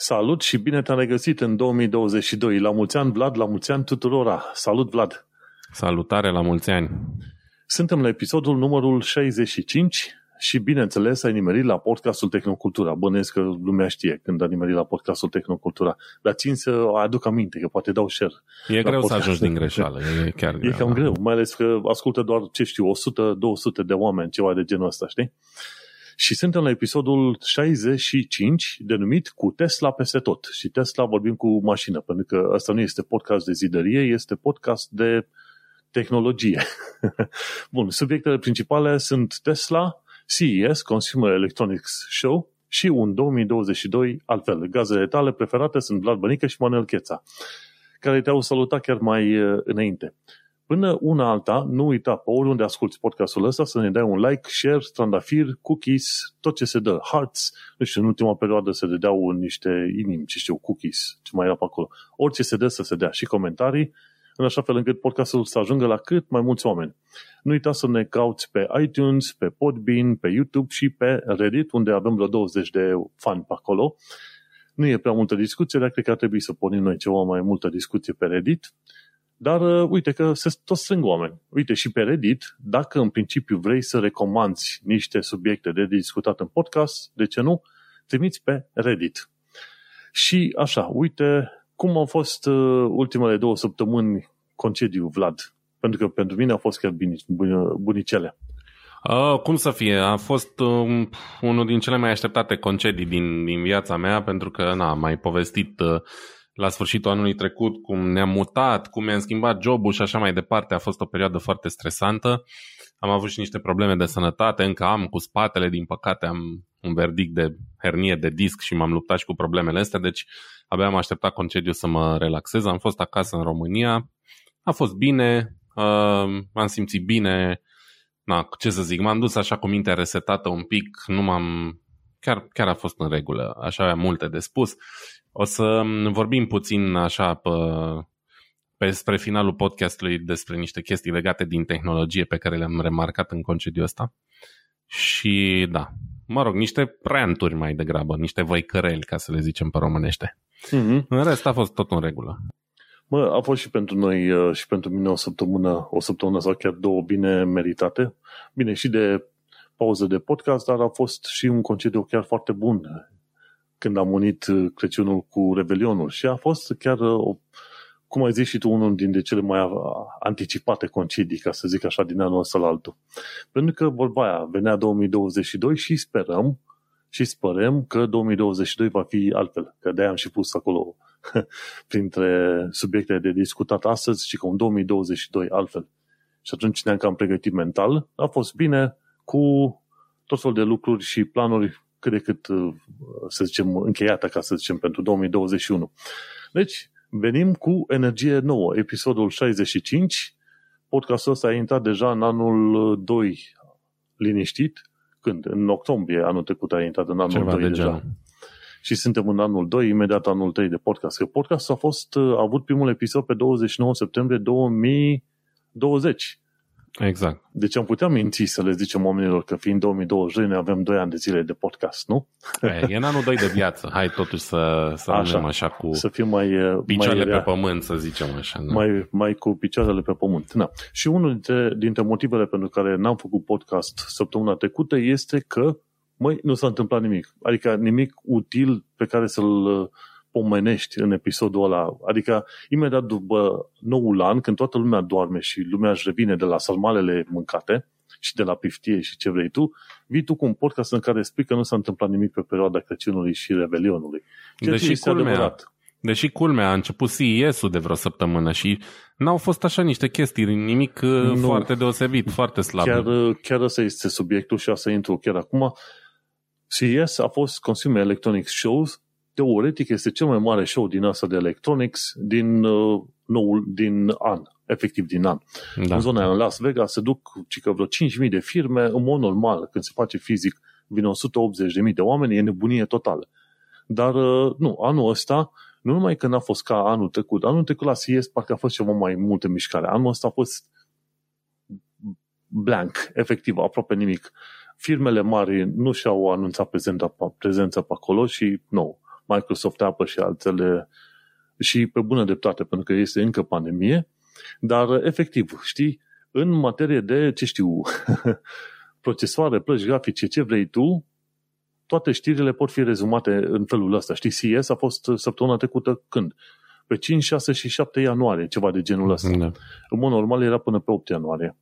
Salut și bine te-am regăsit în 2022. La mulți ani, Vlad, la mulți ani tuturora. Salut, Vlad! Salutare, la mulți ani! Suntem la episodul numărul 65 și, bineînțeles, ai nimerit la podcastul Tehnocultura. Bănesc că lumea știe când a nimerit la podcastul Tehnocultura. Dar țin să aduc aminte, că poate dau share. E greu podcast. să ajungi din greșeală. E chiar E greu. cam greu, mai ales că ascultă doar, ce știu, 100-200 de oameni, ceva de genul ăsta, știi? Și suntem la episodul 65, denumit cu Tesla peste tot. Și Tesla vorbim cu mașină, pentru că ăsta nu este podcast de zidărie, este podcast de tehnologie. Bun, subiectele principale sunt Tesla, CES, Consumer Electronics Show, și un 2022 altfel. Gazele tale preferate sunt Vlad Bănică și Manuel Cheța, care te-au salutat chiar mai înainte. Până una alta, nu uita pe oriunde asculti podcastul ăsta să ne dai un like, share, trandafir, cookies, tot ce se dă, hearts, nu știu, în ultima perioadă se dădeau niște inimi, ce știu, cookies, ce mai era pe acolo. Orice se dă să se dea și comentarii, în așa fel încât podcastul să ajungă la cât mai mulți oameni. Nu uita să ne cauți pe iTunes, pe Podbean, pe YouTube și pe Reddit, unde avem vreo 20 de fani pe acolo. Nu e prea multă discuție, dar cred că ar trebui să pornim noi ceva mai multă discuție pe Reddit. Dar uh, uite că se tot strâng oameni. Uite, și pe Reddit, dacă în principiu vrei să recomanzi niște subiecte de discutat în podcast, de ce nu? Trimiți pe Reddit. Și așa, uite cum au fost uh, ultimele două săptămâni concediu, Vlad. Pentru că pentru mine au fost chiar bunicele. Uh, cum să fie? A fost uh, unul din cele mai așteptate concedii din, din viața mea, pentru că na, am mai povestit uh, la sfârșitul anului trecut cum ne-am mutat, cum mi-am schimbat jobul și așa mai departe. A fost o perioadă foarte stresantă. Am avut și niște probleme de sănătate, încă am cu spatele, din păcate am un verdict de hernie de disc și m-am luptat și cu problemele astea, deci abia am așteptat concediu să mă relaxez. Am fost acasă în România, a fost bine, uh, m-am simțit bine, na, ce să zic, m-am dus așa cu mintea resetată un pic, nu m-am... Chiar, chiar a fost în regulă, așa avea multe de spus. O să vorbim puțin așa pe, pe spre finalul podcastului despre niște chestii legate din tehnologie pe care le-am remarcat în concediu ăsta. Și da, mă rog, niște ranturi mai degrabă, niște văicăreli, ca să le zicem pe românește. Mm-hmm. În rest a fost tot în regulă. Mă, a fost și pentru noi și pentru mine o săptămână, o săptămână sau chiar două bine meritate. Bine, și de pauză de podcast, dar a fost și un concediu chiar foarte bun când am unit Crăciunul cu Revelionul și a fost chiar, o, cum ai zis și tu, unul dintre cele mai anticipate concedii, ca să zic așa, din anul ăsta la altul. Pentru că vorba aia, venea 2022 și sperăm și sperăm că 2022 va fi altfel, că de-aia am și pus acolo printre subiectele de discutat astăzi și că un 2022 altfel. Și atunci ne-am cam pregătit mental, a fost bine cu tot fel de lucruri și planuri cât de cât, să zicem, încheiată, ca să zicem, pentru 2021. Deci, venim cu energie nouă. Episodul 65, podcastul ăsta a intrat deja în anul 2 liniștit, când? În octombrie anul trecut a intrat în anul Ceva 2 de deja. genul. Și suntem în anul 2, imediat anul 3 de podcast. Că podcastul a fost, a avut primul episod pe 29 septembrie 2020. Exact. Deci am putea minți să le zicem oamenilor că fiind 2022 ne avem 2 ani de zile de podcast, nu? E, e în anul 2 de viață. Hai totuși să, să Așa. rămânem așa cu Să fim mai, picioarele mai, pe pământ, să zicem așa. Da? mai, mai cu picioarele pe pământ. Na. Și unul dintre, dintre motivele pentru care n-am făcut podcast săptămâna trecută este că, măi, nu s-a întâmplat nimic. Adică nimic util pe care să-l pomenești în episodul ăla. Adică imediat după noul an, când toată lumea doarme și lumea își revine de la salmalele mâncate și de la piftie și ce vrei tu, vii tu cu un podcast în care spui că nu s-a întâmplat nimic pe perioada Crăciunului și Revelionului. Ceea ce Deși este culmea, adevărat. deși culmea a început CES-ul de vreo săptămână și n-au fost așa niște chestii, nimic nu. Nu. foarte deosebit, foarte slab. Chiar, chiar ăsta este subiectul și asta intru chiar acum. CES a fost Consumer Electronics Shows. Teoretic este cel mai mare show din asta de electronics din uh, noul, din an, efectiv din an. Da. da. În zona aia, în Las Vegas se duc cică vreo 5.000 de firme, în mod normal, când se face fizic, vine 180.000 de oameni, e nebunie totală. Dar uh, nu, anul ăsta, nu numai că n-a fost ca anul trecut, anul trecut la CES parcă a fost ceva mai multe mișcare. Anul ăsta a fost blank, efectiv, aproape nimic. Firmele mari nu și-au anunțat prezența, prezența pe acolo și nu, Microsoft, Apple și altele și pe bună dreptate, pentru că este încă pandemie, dar efectiv, știi, în materie de, ce știu, procesoare, plăci grafice, ce vrei tu, toate știrile pot fi rezumate în felul ăsta. Știi, CS a fost săptămâna trecută când? Pe 5, 6 și 7 ianuarie, ceva de genul ăsta. Da. În mod normal era până pe 8 ianuarie.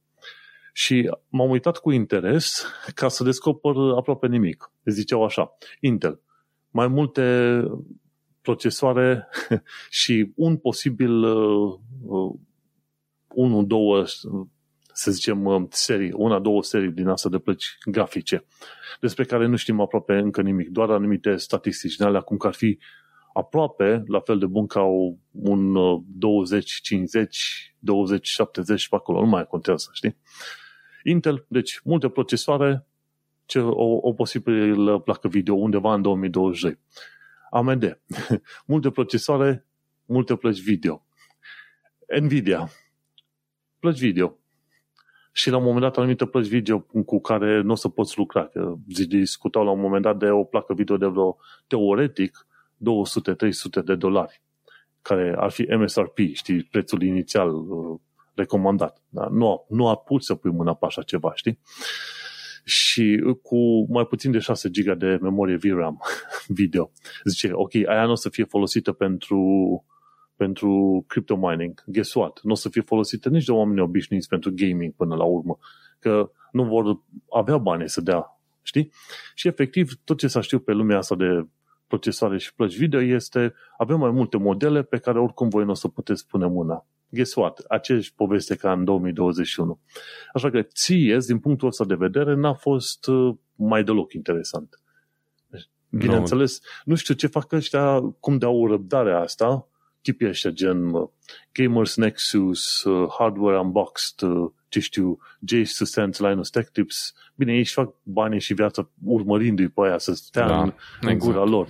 Și m-am uitat cu interes ca să descoper aproape nimic. Ziceau așa, Intel, mai multe procesoare și un posibil uh, uh, unul, două, să zicem, uh, serii, una, două serii din asta de plăci grafice, despre care nu știm aproape încă nimic, doar anumite statistici din alea, cum că ar fi aproape la fel de bun ca un 20-50, 20-70 pe acolo, nu mai contează, știi? Intel, deci multe procesoare, ce, o, o posibilă placă video undeva în 2022. AMD, multe procesoare, multe plăci video. Nvidia, plăci video. Și la un moment dat anumite plăci video cu care nu o să poți lucra. Că discutau la un moment dat de o placă video de vreo teoretic 200-300 de dolari care ar fi MSRP, știi, prețul inițial uh, recomandat. Dar nu, nu a pus să pui mâna pe așa ceva, știi? Și cu mai puțin de 6 GB de memorie VRAM video. Zice, ok, aia nu o să fie folosită pentru, pentru crypto mining. Guess what? Nu o să fie folosită nici de oameni obișnuiți pentru gaming până la urmă. Că nu vor avea bani să dea, știi? Și efectiv, tot ce s-a știut pe lumea asta de procesoare și plăci video este avem mai multe modele pe care oricum voi nu o să puteți pune mâna guess what? Aceeași poveste ca în 2021. Așa că CES, din punctul ăsta de vedere, n-a fost uh, mai deloc interesant. Bineînțeles, no. nu știu ce fac ăștia, cum dau răbdarea asta, tipii ăștia gen uh, Gamers Nexus, uh, Hardware Unboxed, ce știu, Jace to Sense, Linus Tech Tips. Bine, ei își fac banii și viața urmărindu-i pe aia să stea da, în, exact. în gura lor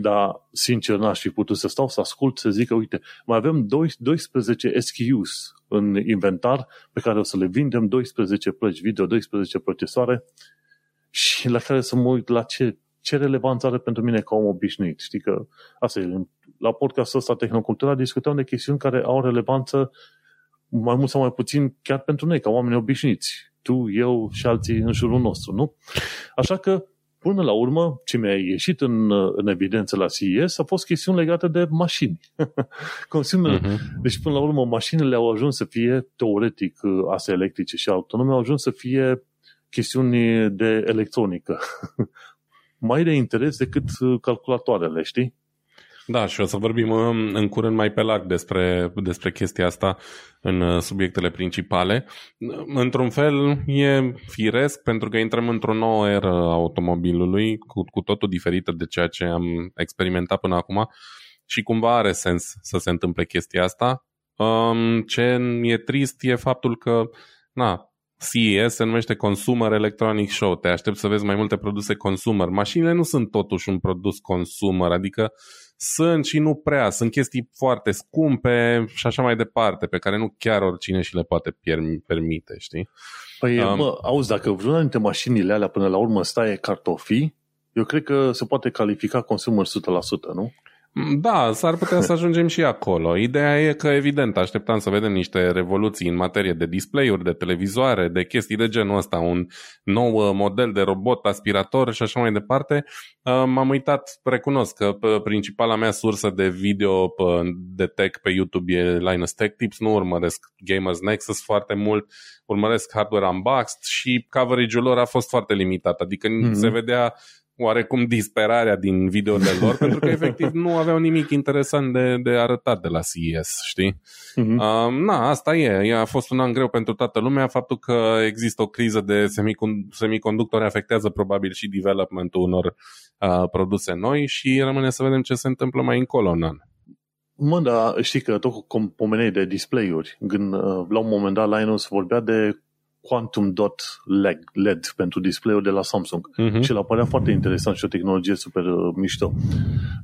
dar sincer n-aș fi putut să stau să ascult, să zic că uite, mai avem 12 SKUs în inventar pe care o să le vindem, 12 plăci video, 12 procesoare și la care să mă uit la ce, ce relevanță are pentru mine ca om obișnuit. Știi că asta e, la podcastul ăsta Tehnocultura discutăm de chestiuni care au relevanță mai mult sau mai puțin chiar pentru noi, ca oameni obișnuiți. Tu, eu și alții în jurul nostru, nu? Așa că Până la urmă, ce mi-a ieșit în, în evidență la CES a fost chestiuni legate de mașini. Consumele. Uh-huh. Deci, până la urmă, mașinile au ajuns să fie, teoretic, astea electrice și autonome, au ajuns să fie chestiuni de electronică. mai de interes decât calculatoarele, știi? Da, și o să vorbim um, în curând mai pe larg despre, despre chestia asta în uh, subiectele principale. Într-un fel e firesc pentru că intrăm într-o nouă eră automobilului cu, cu totul diferită de ceea ce am experimentat până acum și cumva are sens să se întâmple chestia asta. Um, ce e trist e faptul că na, CES se numește Consumer Electronic Show. Te aștept să vezi mai multe produse consumer. Mașinile nu sunt totuși un produs consumer, adică sunt și nu prea. Sunt chestii foarte scumpe și așa mai departe, pe care nu chiar oricine și le poate permite, știi? Păi, um, mă, auzi, dacă vreuna dintre mașinile alea până la urmă stai cartofii, eu cred că se poate califica consumer 100%, nu? Da, s-ar putea să ajungem și acolo. Ideea e că, evident, așteptam să vedem niște revoluții în materie de display-uri, de televizoare, de chestii de genul ăsta, un nou uh, model de robot aspirator și așa mai departe. Uh, m-am uitat, recunosc că principala mea sursă de video de tech pe YouTube e Linus Tech Tips, nu urmăresc Gamers Nexus foarte mult, urmăresc Hardware Unboxed și coverage-ul lor a fost foarte limitat, adică mm-hmm. se vedea oarecum disperarea din videourile lor, pentru că efectiv nu aveau nimic interesant de, de arătat de la CES, știi? Uh-huh. Uh, na, asta e. A fost un an greu pentru toată lumea. Faptul că există o criză de semiconductori afectează probabil și developmentul unor uh, produse noi și rămâne să vedem ce se întâmplă mai încolo în an. Mă, da, știi că tot cum pomeneai de display-uri, când uh, la un moment dat Linus vorbea de Quantum Dot LED, LED pentru display-ul de la Samsung uh-huh. și el apărea foarte interesant și o tehnologie super uh, mișto.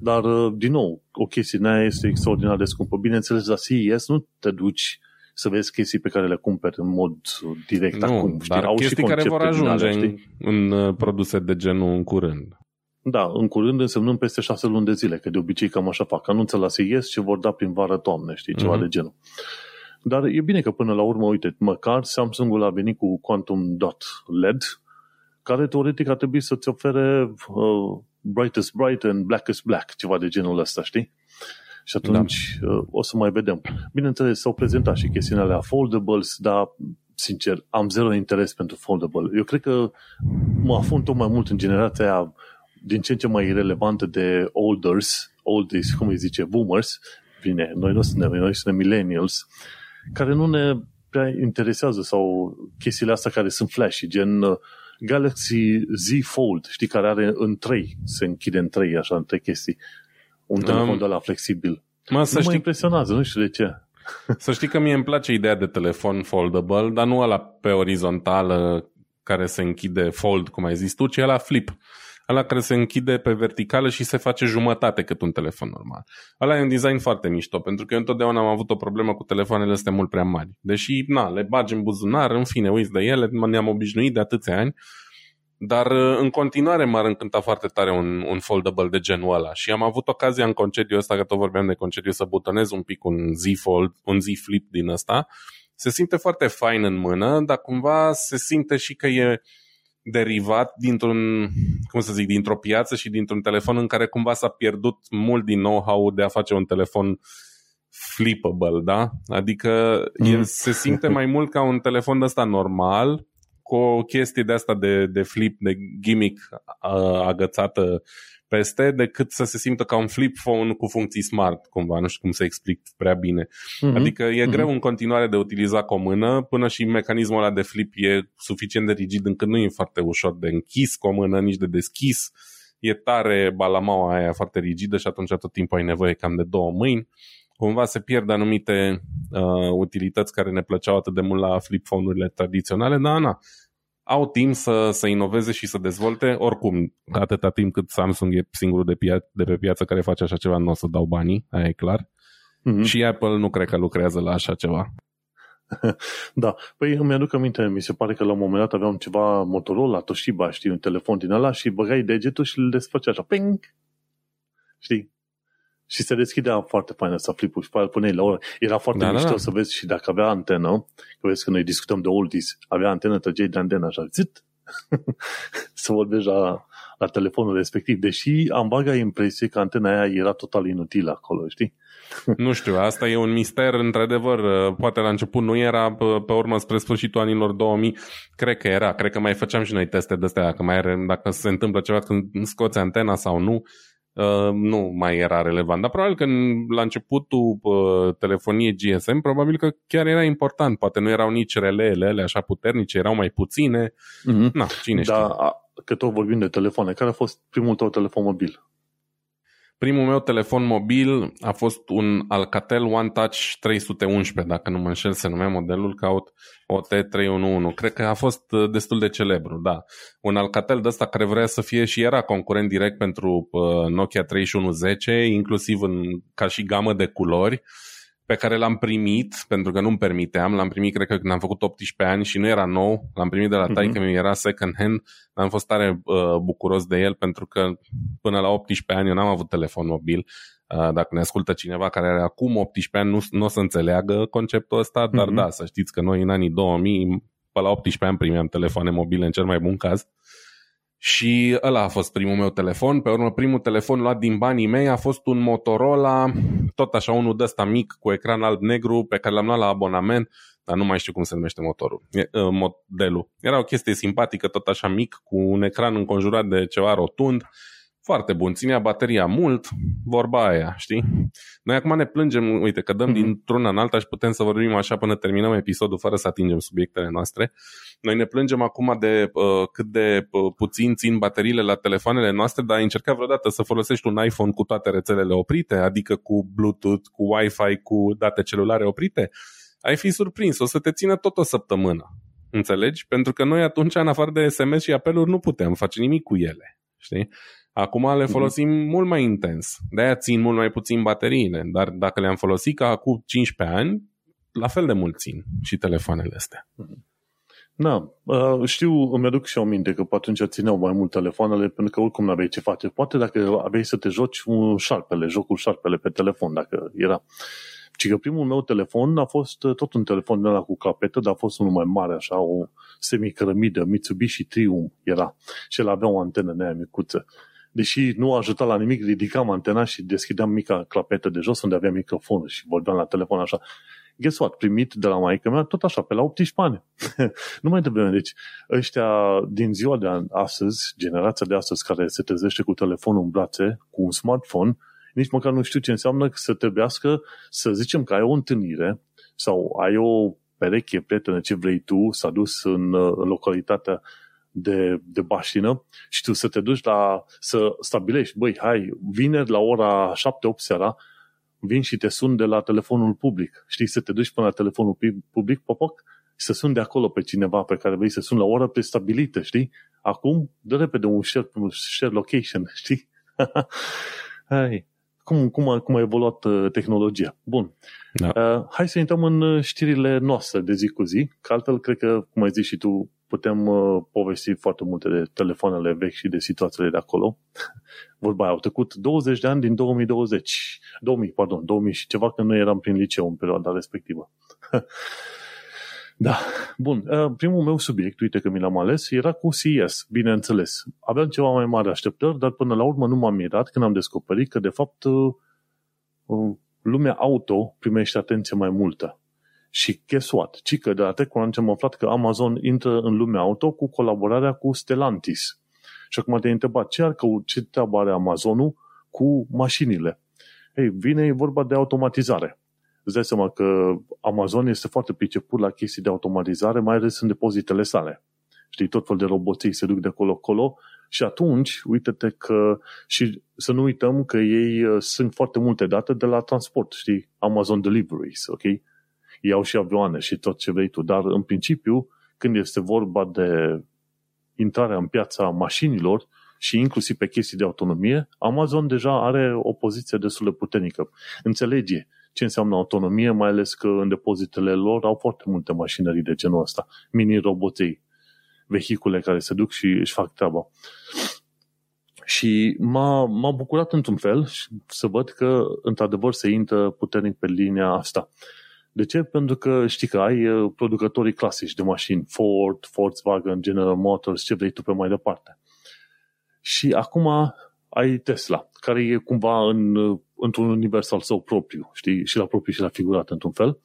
Dar, uh, din nou, o chestie aia este extraordinar de scumpă. Bineînțeles, la CES nu te duci să vezi chestii pe care le cumperi în mod direct nu, acum. Știi, dar au chestii care vor ajunge în, în uh, produse de genul în curând. Da, în curând însemnând peste șase luni de zile, că de obicei cam așa fac. Anunță la CES și vor da prin vară toamnă, știi, ceva mm-hmm. de genul. Dar e bine că până la urmă, uite, măcar Samsung-ul a venit cu Quantum Dot LED, care teoretic ar trebui să-ți ofere uh, brightest bright and blackest black, ceva de genul ăsta, știi? Și atunci da. uh, o să mai vedem. Bineînțeles, s-au prezentat și chestiunile alea foldables, dar sincer, am zero interes pentru foldable. Eu cred că mă afund tot mai mult în generația aia din ce în ce mai relevantă de olders, oldies, cum îi zice, boomers, bine, noi nu suntem, noi suntem millennials, care nu ne prea interesează sau chestiile astea care sunt flashy, gen uh, Galaxy Z Fold, știi, care are în trei, se închide în trei, așa, în trei chestii. Un um, telefon de la flexibil. Mă, să nu știi... mă impresionează, nu știu de ce. Să știi că mie îmi place ideea de telefon foldable, dar nu ăla pe orizontală care se închide fold, cum ai zis tu, ci ăla flip. Ăla care se închide pe verticală și se face jumătate cât un telefon normal. Ăla e un design foarte mișto, pentru că eu întotdeauna am avut o problemă cu telefoanele astea mult prea mari. Deși, na, le bagi în buzunar, în fine, uiți de ele, ne-am obișnuit de atâția ani, dar uh, în continuare m-ar încânta foarte tare un, un foldable de genul ăla și am avut ocazia în concediu ăsta, că tot vorbeam de concediu, să butonez un pic un Z Fold, un Z Flip din ăsta. Se simte foarte fain în mână, dar cumva se simte și că e derivat dintr-un, cum să zic, dintr-o piață și dintr-un telefon în care cumva s-a pierdut mult din know-how de a face un telefon flippable, da? Adică mm. el se simte mai mult ca un telefon ăsta normal, cu o chestie de asta de, de flip, de gimmick agățată peste, decât să se simtă ca un flip phone cu funcții smart, cumva, nu știu cum să explic prea bine. Mm-hmm. Adică e mm-hmm. greu în continuare de utilizat cu o mână, până și mecanismul ăla de flip e suficient de rigid încât nu e foarte ușor de închis cu o mână, nici de deschis. E tare balamaua aia foarte rigidă și atunci tot timpul ai nevoie cam de două mâini. Cumva se pierd anumite uh, utilități care ne plăceau atât de mult la flip phone-urile tradiționale, dar na, au timp să, să inoveze și să dezvolte. Oricum, atâta timp cât Samsung e singurul de, pia- de pe piață care face așa ceva, nu o să dau banii, aia e clar. Mm-hmm. Și Apple nu cred că lucrează la așa ceva. da, păi îmi aduc aminte, mi se pare că la un moment dat aveam ceva Motorola, Toshiba, știi, un telefon din ăla și băgai degetul și îl desfăcea așa, ping! Știi? Și se deschidea foarte fain asta flipul și puneai la oră. Era foarte da, mișto da, da. să vezi și dacă avea antenă, că vezi că noi discutăm de oldies, avea antenă, trăgeai de antenă așa, zit, să vorbești la, la telefonul respectiv, deși am vaga impresie că antena aia era total inutilă acolo, știi? nu știu, asta e un mister, într-adevăr, poate la început nu era, pe urmă spre sfârșitul anilor 2000, cred că era, cred că mai făceam și noi teste de astea, dacă, mai are, dacă se întâmplă ceva când scoți antena sau nu, Uh, nu mai era relevant. Dar probabil că la începutul uh, telefoniei GSM, probabil că chiar era important. Poate nu erau nici releele așa puternice, erau mai puține. Mm-hmm. Na, cine știe. Da, că tot vorbim de telefoane. Care a fost primul tău telefon mobil? Primul meu telefon mobil a fost un Alcatel One Touch 311, dacă nu mă înșel, se numea modelul, caut OT311. Cred că a fost uh, destul de celebru, da. Un Alcatel de ăsta care vrea să fie și era concurent direct pentru uh, Nokia 3110, inclusiv în, ca și gamă de culori. Uh, pe care l-am primit, pentru că nu-mi permiteam, l-am primit cred că când am făcut 18 ani și nu era nou, l-am primit de la mhm. taică mi era second hand, am fost tare uh, bucuros de el pentru că până la 18 ani eu n-am avut telefon mobil. Uh, dacă ne ascultă cineva care are acum 18 ani, nu, nu o să înțeleagă conceptul ăsta, dar uh-huh. da, să știți că noi în anii 2000, pe la 18 ani primeam telefoane mobile în cel mai bun caz. Și ăla a fost primul meu telefon. Pe urmă, primul telefon luat din banii mei a fost un Motorola, tot așa unul de ăsta mic, cu ecran alb-negru, pe care l-am luat la abonament, dar nu mai știu cum se numește motorul, ă, modelul. Era o chestie simpatică, tot așa mic, cu un ecran înconjurat de ceva rotund foarte bun, ținea bateria mult, vorba aia, știi? Noi acum ne plângem, uite, că dăm mm-hmm. dintr-una în alta și putem să vorbim așa până terminăm episodul fără să atingem subiectele noastre. Noi ne plângem acum de uh, cât de uh, puțin țin bateriile la telefoanele noastre, dar ai încercat vreodată să folosești un iPhone cu toate rețelele oprite, adică cu Bluetooth, cu Wi-Fi, cu date celulare oprite? Ai fi surprins, o să te țină tot o săptămână. Înțelegi? Pentru că noi atunci, în afară de SMS și apeluri, nu putem face nimic cu ele. Știi? Acum le mhm. folosim mm-hmm. mult mai intens. De-aia țin mult mai puțin bateriile. Dar dacă le-am folosit ca acum 15 ani, la fel de mult țin și telefoanele astea. Mhm. Da, uh, știu, îmi aduc și o minte că pe atunci țineau mai mult telefoanele pentru că oricum n-aveai ce face. Poate dacă aveai să te joci un șarpele, jocul șarpele pe telefon, dacă era. Ci că primul meu telefon a fost tot un telefon de la cu capetă, dar a fost unul mai mare, așa, o semicărămidă, Mitsubishi Triumph era. Și el avea o antenă de aia micuță. Deși nu ajuta la nimic, ridicam antena și deschideam mica clapetă de jos unde avea microfonul și vorbeam la telefon așa guess what, primit de la maică mea tot așa, pe la 18 ani. nu mai devreme. Deci, ăștia din ziua de astăzi, generația de astăzi care se trezește cu telefonul în brațe, cu un smartphone, nici măcar nu știu ce înseamnă să trebuiască să zicem că ai o întâlnire sau ai o pereche, prietenă, ce vrei tu, s-a dus în, în localitatea de, de bașină și tu să te duci la, să stabilești, băi, hai, vineri la ora 7-8 seara, vin și te sun de la telefonul public. Știi, să te duci până la telefonul public, popoc, și să sun de acolo pe cineva pe care vrei să sun la o oră prestabilită, știi? Acum, dă repede un share, un share location, știi? Hai. Cum, cum, a, cum a evoluat uh, tehnologia. Bun. Da. Uh, hai să intrăm în uh, știrile noastre de zi cu zi, că altfel cred că, cum ai zis și tu, putem uh, povesti foarte multe de telefoanele vechi și de situațiile de acolo. Vorba aia, au trecut 20 de ani din 2020. 2000, pardon, 2000 și ceva când noi eram prin liceu în perioada respectivă. da, bun. Uh, primul meu subiect, uite că mi l-am ales, era cu CES, bineînțeles. Aveam ceva mai mare așteptări, dar până la urmă nu m-am mirat când am descoperit că, de fapt, uh, uh lumea auto primește atenție mai multă. Și guess what? Cică de la TechCrunch am aflat că Amazon intră în lumea auto cu colaborarea cu Stellantis. Și acum te-ai întrebat ce, ar cău, ce treabă are Amazonul cu mașinile? Ei, vine e vorba de automatizare. Îți dai seama că Amazon este foarte priceput la chestii de automatizare, mai ales în depozitele sale. Știi, tot fel de roboții se duc de acolo-acolo și atunci, uite-te că, și să nu uităm că ei uh, sunt foarte multe date de la transport, știi, Amazon Deliveries, ok? iau și avioane și tot ce vrei tu, dar în principiu, când este vorba de intrarea în piața mașinilor și inclusiv pe chestii de autonomie, Amazon deja are o poziție destul de puternică. Înțelege ce înseamnă autonomie, mai ales că în depozitele lor au foarte multe mașinării de genul ăsta, mini-roboței, vehicule care se duc și își fac treaba. Și m-a, m-a bucurat într-un fel să văd că, într-adevăr, se intră puternic pe linia asta. De ce? Pentru că știi că ai uh, producătorii clasici de mașini, Ford, Volkswagen, General Motors, ce vrei tu pe mai departe. Și acum ai Tesla, care e cumva în, uh, într-un univers al său propriu, știi, și la propriu și la figurat într-un fel.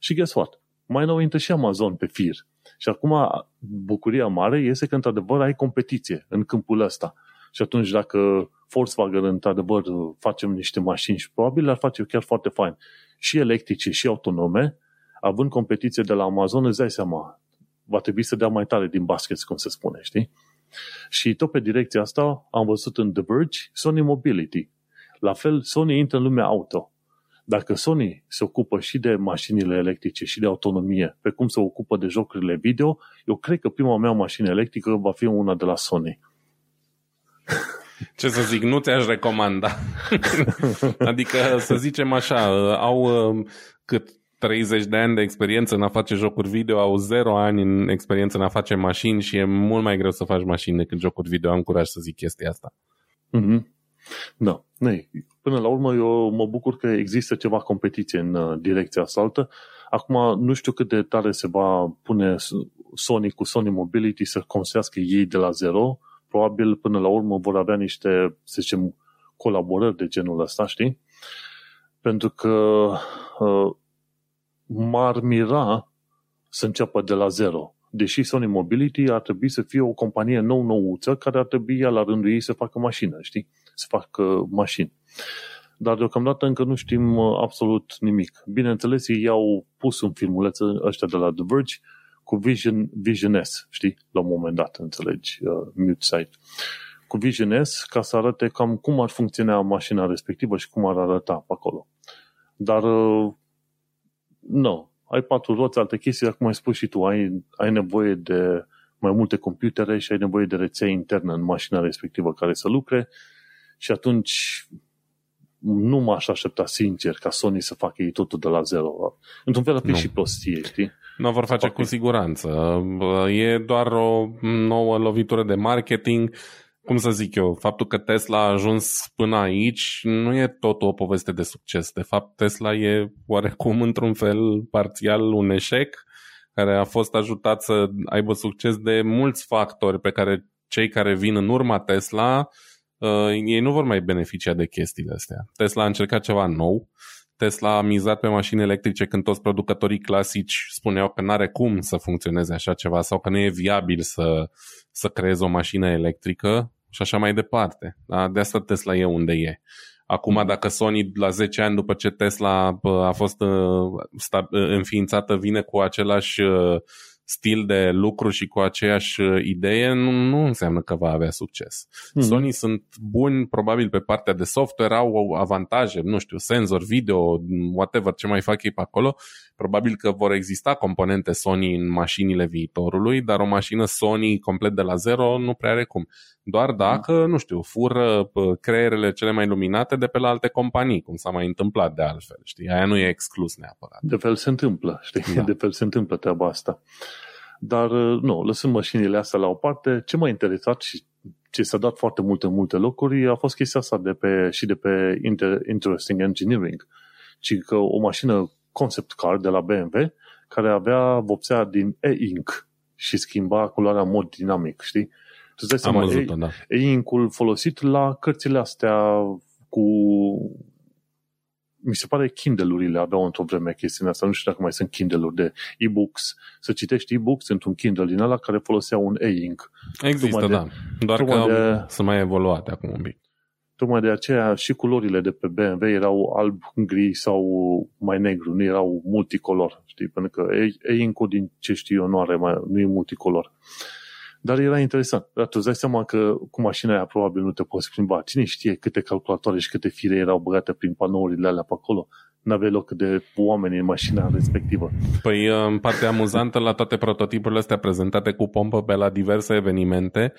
Și guess what? Mai nou intră și Amazon pe fir. Și acum bucuria mare este că într-adevăr ai competiție în câmpul ăsta. Și atunci dacă Volkswagen într-adevăr facem niște mașini și probabil le-ar face chiar foarte fain și electrice și autonome, având competiție de la Amazon, îți dai seama, va trebui să dea mai tare din basket, cum se spune, știi? Și tot pe direcția asta am văzut în The Verge Sony Mobility. La fel, Sony intră în lumea auto. Dacă Sony se ocupă și de mașinile electrice și de autonomie, pe cum se ocupă de jocurile video, eu cred că prima mea mașină electrică va fi una de la Sony. Ce să zic, nu ți-aș recomanda. adică, să zicem așa, au uh, cât 30 de ani de experiență în a face jocuri video, au 0 ani în experiență în a face mașini și e mult mai greu să faci mașini decât jocuri video. Am curaj să zic chestia asta. Mm-hmm. Da. Nee. Până la urmă, eu mă bucur că există ceva competiție în uh, direcția asta altă. Acum, nu știu cât de tare se va pune Sony cu Sony Mobility să construiască ei de la zero, probabil până la urmă vor avea niște, să zicem, colaborări de genul ăsta, știi? Pentru că uh, m-ar mira să înceapă de la zero. Deși Sony Mobility ar trebui să fie o companie nou-nouță care ar trebui ea la rândul ei să facă mașină, știi? Să facă mașini. Dar deocamdată încă nu știm uh, absolut nimic. Bineînțeles, ei au pus un filmuleț ăștia de la The Verge cu Vision, Vision S, știi? La un moment dat, înțelegi, uh, mute site. Cu Vision S ca să arate cam cum ar funcționa mașina respectivă și cum ar arăta pe acolo. Dar, uh, nu, ai patru roți, alte chestii, acum ai spus și tu, ai, ai nevoie de mai multe computere și ai nevoie de rețea internă în mașina respectivă care să lucre și atunci nu m-aș aștepta sincer ca Sony să facă ei totul de la zero. Într-un fel ar fi și prostie, știi? Nu vor face cu siguranță. E doar o nouă lovitură de marketing. Cum să zic eu, faptul că Tesla a ajuns până aici nu e tot o poveste de succes. De fapt, Tesla e oarecum într-un fel parțial un eșec care a fost ajutat să aibă succes de mulți factori pe care cei care vin în urma Tesla, uh, ei nu vor mai beneficia de chestiile astea. Tesla a încercat ceva nou, Tesla a mizat pe mașini electrice când toți producătorii clasici spuneau că nu are cum să funcționeze așa ceva sau că nu e viabil să, să creeze o mașină electrică și așa mai departe. Da? De asta Tesla e unde e. Acum, dacă Sony, la 10 ani după ce Tesla a fost uh, înființată, vine cu același uh, stil de lucru și cu aceeași uh, idee, nu, nu înseamnă că va avea succes. Mm-hmm. Sony sunt buni, probabil, pe partea de software, au avantaje, nu știu, senzor, video, whatever, ce mai fac ei pe acolo. Probabil că vor exista componente Sony în mașinile viitorului, dar o mașină Sony complet de la zero nu prea are cum. Doar mhm. dacă, nu știu, fură creierele cele mai luminate de pe la alte companii, cum s-a mai întâmplat de altfel, știi? Aia nu e exclus neapărat. De fel se întâmplă, știi? Da. De fel se întâmplă treaba asta. Dar, uh, nu, lăsând mașinile astea la o parte, ce m-a interesat și ce s-a dat foarte multe, multe locuri a fost chestia asta de pe, și de pe Inter, Interesting Engineering. Ci că o mașină concept car de la BMW care avea vopsea din e-ink și schimba culoarea în mod dinamic, știi? Tu dai seama, Am văzut da. e-ink-ul folosit la cărțile astea cu mi se pare Kindle-urile aveau într-o vreme chestiunea asta, nu știu dacă mai sunt Kindle-uri de e-books, să citești e-books într-un Kindle din ăla care folosea un e-ink. Există, de, da. Doar că de, sunt mai evoluate acum un pic. Tocmai de aceea și culorile de pe BMW erau alb, gri sau mai negru, nu erau multicolor, știi? Pentru că e-ink-ul din ce știu eu nu, are mai, nu e multicolor. Dar era interesant. Dar tu îți dai seama că cu mașina aia probabil nu te poți schimba. Cine știe câte calculatoare și câte fire erau băgate prin panourile alea pe acolo? n-avea loc de oameni în mașina respectivă. Păi, în partea amuzantă la toate prototipurile astea prezentate cu pompă pe la diverse evenimente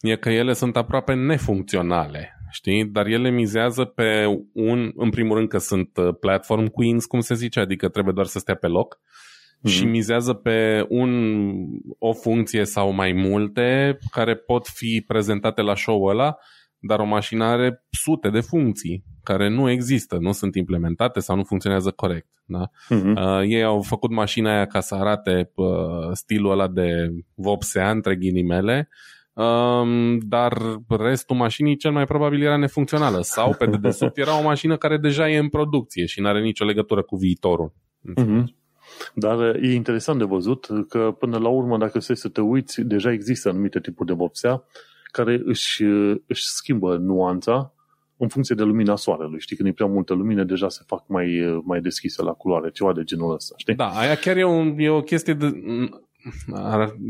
e că ele sunt aproape nefuncționale, știi? Dar ele mizează pe un, în primul rând că sunt uh, platform queens, cum se zice, adică trebuie doar să stea pe loc mm-hmm. și mizează pe un, o funcție sau mai multe care pot fi prezentate la show-ul ăla, dar o mașină are sute de funcții care nu există, nu sunt implementate sau nu funcționează corect. Da? Uh-huh. Uh, ei au făcut mașina aia ca să arate uh, stilul ăla de vopsea, între ghilimele, um, dar restul mașinii cel mai probabil era nefuncțională sau pe dedesubt era o mașină care deja e în producție și nu are nicio legătură cu viitorul. Uh-huh. Dar e interesant de văzut că până la urmă, dacă să să te uiți, deja există anumite tipuri de vopsea care își, își schimbă nuanța în funcție de lumina soarelui. Știi, când e prea multă lumină, deja se fac mai, mai deschise la culoare, ceva de genul ăsta, știi? Da, aia chiar e, un, e o chestie de...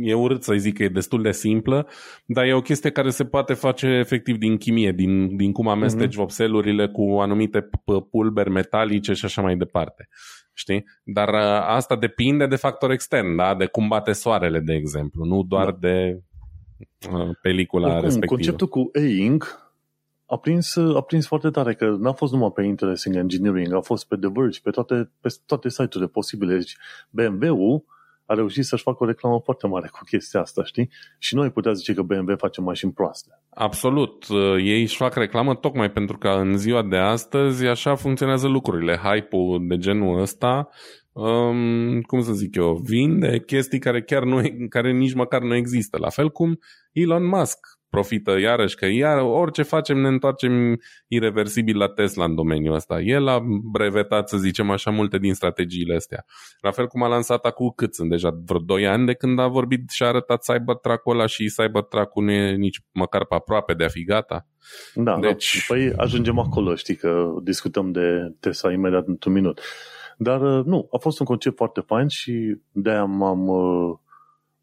E urât să zic că e destul de simplă, dar e o chestie care se poate face efectiv din chimie, din, din cum amesteci mm-hmm. vopselurile cu anumite pulberi metalice și așa mai departe. Știi? Dar asta depinde de factor extern, da? de cum bate soarele, de exemplu, nu doar da. de pelicula Oricum, respectivă. Conceptul cu e-ink a prins, a prins foarte tare, că n-a fost numai pe Interesting Engineering, a fost pe The Verge, pe toate, pe toate site-urile posibile. Deci BMW-ul a reușit să-și facă o reclamă foarte mare cu chestia asta, știi? Și noi putea zice că BMW face mașini proaste. Absolut. Ei își fac reclamă tocmai pentru că în ziua de astăzi așa funcționează lucrurile. Hype-ul de genul ăsta um, cum să zic eu, vinde chestii care chiar nu, care nici măcar nu există. La fel cum Elon Musk profită iarăși că iar orice facem ne întoarcem irreversibil la Tesla în domeniul ăsta. El a brevetat, să zicem așa, multe din strategiile astea. La fel cum a lansat acum cât sunt deja vreo 2 ani de când a vorbit și a arătat Cybertruck-ul ăla și Cybertruck-ul nu e nici măcar pe aproape de a fi gata. Da, deci... da. Păi ajungem acolo, știi că discutăm de Tesla imediat într-un minut. Dar uh, nu, a fost un concept foarte fain și de-aia m-am, uh,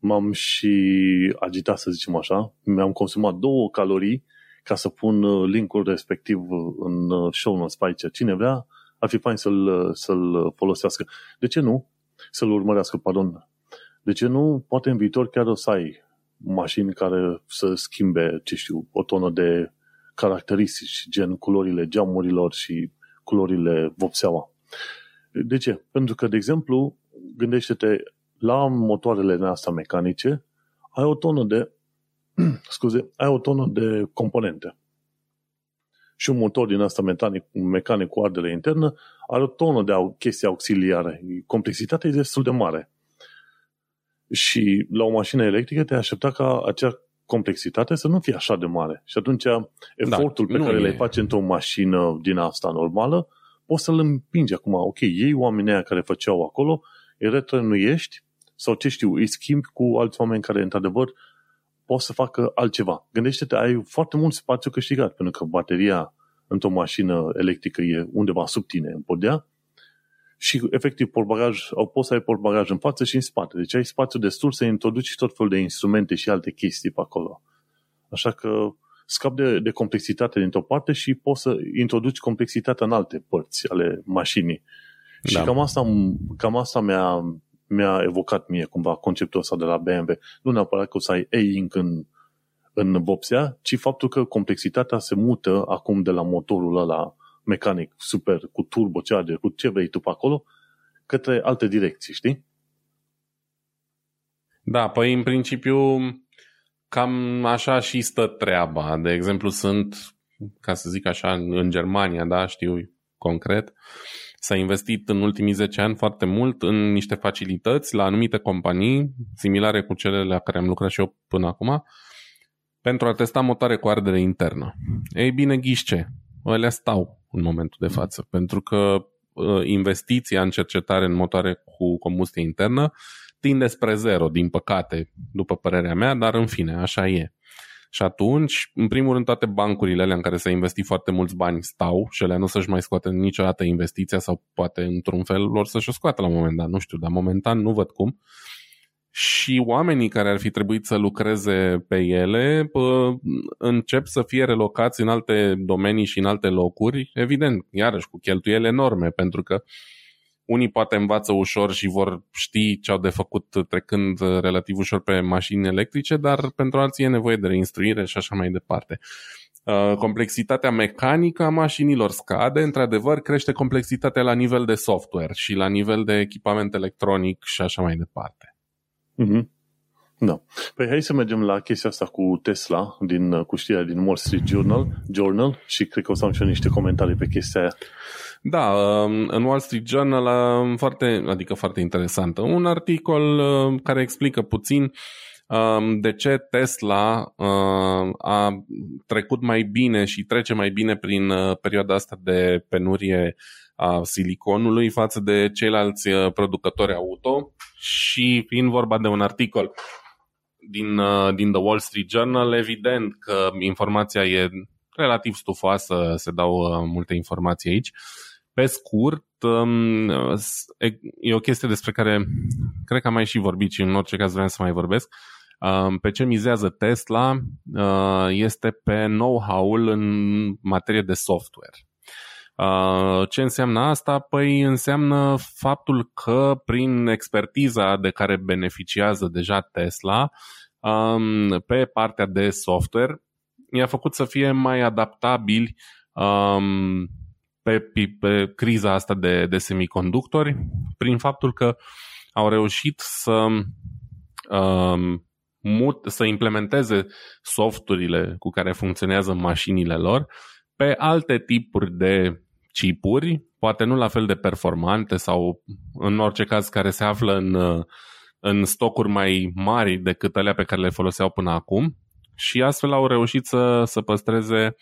m-am și agitat, să zicem așa. Mi-am consumat două calorii ca să pun uh, linkul respectiv în show notes pe aici. Cine vrea, ar fi fain să-l, să-l folosească. De ce nu? Să-l urmărească, pardon. De ce nu? Poate în viitor chiar o să ai mașini care să schimbe, ce știu, o tonă de caracteristici, gen culorile geamurilor și culorile vopseaua. De ce? Pentru că, de exemplu, gândește-te la motoarele astea mecanice ai o tonă de scuze, ai o tonă de componente. Și un motor din asta mecanic, mecanic cu ardere internă are o tonă de chestii auxiliare. Complexitatea e destul de mare. Și la o mașină electrică te aștepta ca acea complexitate să nu fie așa de mare. Și atunci efortul da, pe care le faci într-o mașină din asta normală, poți să-l împingi acum. Ok, ei oamenii care făceau acolo, îi retrănuiești sau ce știu, îi schimbi cu alți oameni care într-adevăr pot să facă altceva. Gândește-te, ai foarte mult spațiu câștigat, pentru că bateria într-o mașină electrică e undeva sub tine în podea și efectiv portbagaj, au poți să ai portbagaj în față și în spate. Deci ai spațiu destul să introduci tot felul de instrumente și alte chestii pe acolo. Așa că scap de, de complexitate dintr-o parte și poți să introduci complexitatea în alte părți ale mașinii. Da. Și cam asta, cam asta mi-a, mi-a evocat mie cumva conceptul ăsta de la BMW. Nu neapărat că o să ai E-Ink în, în vopsea, ci faptul că complexitatea se mută acum de la motorul ăla mecanic super, cu turbocharger, cu ce vrei tu pe acolo, către alte direcții, știi? Da, păi în principiu cam așa și stă treaba. De exemplu, sunt, ca să zic așa, în Germania, da, știu concret, s-a investit în ultimii 10 ani foarte mult în niște facilități la anumite companii, similare cu cele la care am lucrat și eu până acum, pentru a testa motoare cu ardere internă. Ei bine, ghiște, ele stau în momentul de față, pentru că uh, investiția în cercetare în motoare cu combustie internă tinde spre zero, din păcate, după părerea mea, dar în fine, așa e. Și atunci, în primul rând, toate bancurile alea în care s-a investit foarte mulți bani stau și ele nu să-și mai scoate niciodată investiția sau poate într-un fel lor să-și o scoată la un moment dat, nu știu, dar momentan nu văd cum. Și oamenii care ar fi trebuit să lucreze pe ele pă, încep să fie relocați în alte domenii și în alte locuri, evident, iarăși cu cheltuieli enorme, pentru că uh, unii poate învață ușor și vor ști ce au de făcut trecând relativ ușor pe mașini electrice, dar pentru alții e nevoie de reinstruire și așa mai departe. Uh, complexitatea mecanică a mașinilor scade, într-adevăr crește complexitatea la nivel de software și la nivel de echipament electronic și așa mai departe. Mm-hmm. Da. Păi hai să mergem la chestia asta cu Tesla, din, cu știrea din Wall Street Journal, Journal și cred că o să am și eu niște comentarii pe chestia aia. Da, um, în Wall Street Journal, um, foarte, adică foarte interesantă, un articol um, care explică puțin de ce Tesla a trecut mai bine și trece mai bine prin uh, perioada asta de penurie a siliconului față de ceilalți uh, producători auto și fiind vorba de un articol din, uh, din The Wall Street Journal, evident că informația e relativ stufoasă, se dau multe informații aici. Pe scurt, um, e o chestie despre care cred că am mai și vorbit și în orice caz vreau să mai vorbesc. Um, pe ce mizează Tesla uh, este pe know-how-ul în materie de software. Uh, ce înseamnă asta? Păi înseamnă faptul că prin expertiza de care beneficiază deja Tesla um, pe partea de software i-a făcut să fie mai adaptabili pe, pe criza asta de, de semiconductori prin faptul că au reușit să um, mut, să implementeze softurile cu care funcționează mașinile lor pe alte tipuri de chipuri, poate nu la fel de performante sau în orice caz care se află în, în stocuri mai mari decât alea pe care le foloseau până acum și astfel au reușit să, să păstreze uh,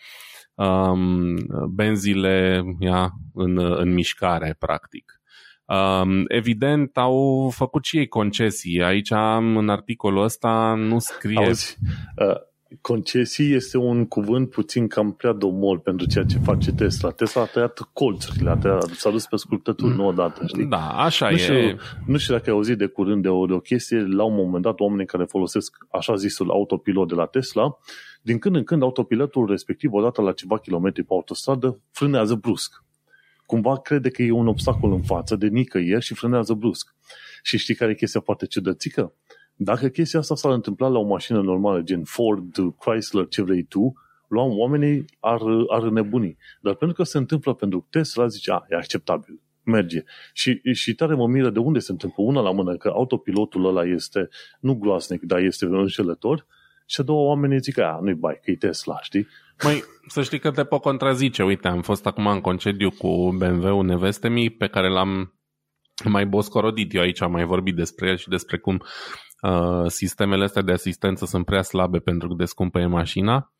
um, benzile ia, în, în mișcare, practic. Um, evident, au făcut și ei concesii. Aici, în articolul ăsta, nu scrie... Auzi, uh, concesii este un cuvânt puțin cam prea domol pentru ceea ce face Tesla. Tesla a tăiat colțurile, a tăiat, s-a dus pe scurtături, mm. nu odată, știi? Da, așa nu e. Știu, nu știu dacă ai auzit de curând de o, de o chestie, la un moment dat oamenii care folosesc așa zisul autopilot de la Tesla, din când în când autopilotul respectiv, odată la ceva kilometri pe autostradă, frânează brusc. Cumva crede că e un obstacol în față de nicăieri și frânează brusc. Și știi care e chestia foarte ciudățică? Dacă chestia asta s-ar întâmpla la o mașină normală, gen Ford, Chrysler, ce vrei tu, luam oamenii ar, ar nebuni. Dar pentru că se întâmplă pentru Tesla, zice, a, e acceptabil. merge. Și, și tare mă miră de unde se întâmplă una la mână, că autopilotul ăla este nu gloasnic, dar este înșelător și a doua oameni zic că nu-i bai, că e Tesla, știi? Mai, să știi că te pot contrazice. Uite, am fost acum în concediu cu BMW-ul Nevestemi pe care l-am mai boscorodit. Eu aici am mai vorbit despre el și despre cum uh, sistemele astea de asistență sunt prea slabe pentru că descumpăie mașina.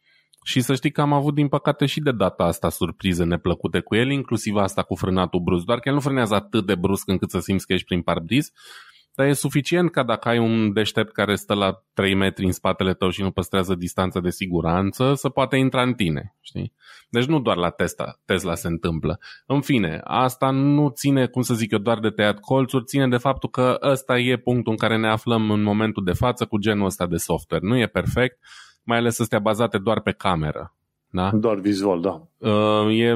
Și să știi că am avut, din păcate, și de data asta surprize neplăcute cu el, inclusiv asta cu frânatul brusc. Doar că el nu frânează atât de brusc încât să simți că ești prin parbriz, dar e suficient ca dacă ai un deștept care stă la 3 metri în spatele tău și nu păstrează distanța de siguranță, să poate intra în tine. Știi? Deci nu doar la Tesla, Tesla se întâmplă. În fine, asta nu ține, cum să zic eu, doar de tăiat colțuri, ține de faptul că ăsta e punctul în care ne aflăm în momentul de față cu genul ăsta de software. Nu e perfect, mai ales să stea bazate doar pe cameră. Da? Doar vizual, da. Uh, e,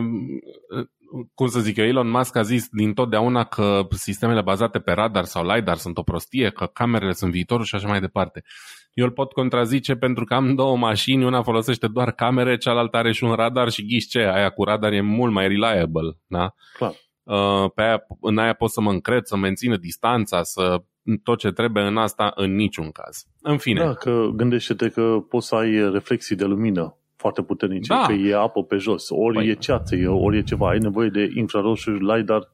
cum să zic eu, Elon Musk a zis din totdeauna că sistemele bazate pe radar sau LiDAR sunt o prostie, că camerele sunt viitorul și așa mai departe. Eu îl pot contrazice pentru că am două mașini, una folosește doar camere, cealaltă are și un radar și ghiși ce, aia cu radar e mult mai reliable. Da? Clar. Uh, pe aia, în aia pot să mă încred, să mențină distanța, să tot ce trebuie în asta în niciun caz. În fine. Da, că gândește-te că poți să ai reflexii de lumină foarte puternice, da. că e apă pe jos, ori păi. e ceață, ori e ceva, ai nevoie de infraroșu, LiDAR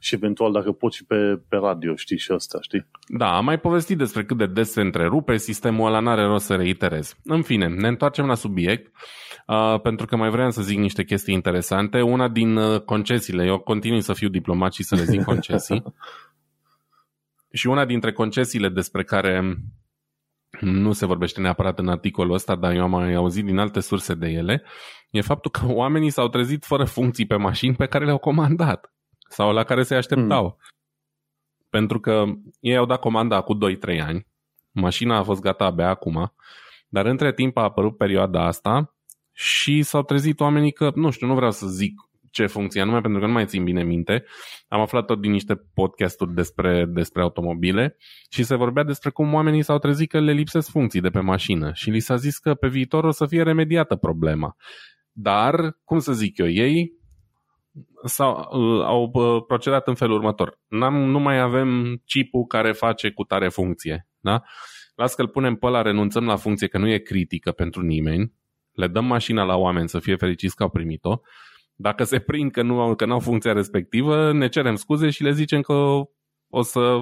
și eventual dacă poți și pe, pe radio, știi, și asta, știi? Da, am mai povestit despre cât de des se întrerupe, sistemul ăla n-are rost să reiterez. În fine, ne întoarcem la subiect, uh, pentru că mai vreau să zic niște chestii interesante. Una din uh, concesiile, eu continui să fiu diplomat și să le zic concesii, și una dintre concesiile despre care nu se vorbește neapărat în articolul ăsta, dar eu am mai auzit din alte surse de ele, e faptul că oamenii s-au trezit fără funcții pe mașini pe care le-au comandat sau la care se așteptau. Mm. Pentru că ei au dat comanda acum 2-3 ani, mașina a fost gata abia acum, dar între timp a apărut perioada asta și s-au trezit oamenii că, nu știu, nu vreau să zic ce funcție anume, pentru că nu mai țin bine minte. Am aflat tot din niște podcasturi despre, despre automobile și se vorbea despre cum oamenii s-au trezit că le lipsesc funcții de pe mașină și li s-a zis că pe viitor o să fie remediată problema. Dar, cum să zic eu, ei sau, uh, au uh, procedat în felul următor. N-am, nu mai avem chipul care face cu tare funcție. Da? Las că îl punem pe ăla, renunțăm la funcție că nu e critică pentru nimeni, le dăm mașina la oameni să fie fericiți că au primit-o dacă se prind că nu au, că au funcția respectivă, ne cerem scuze și le zicem că o să,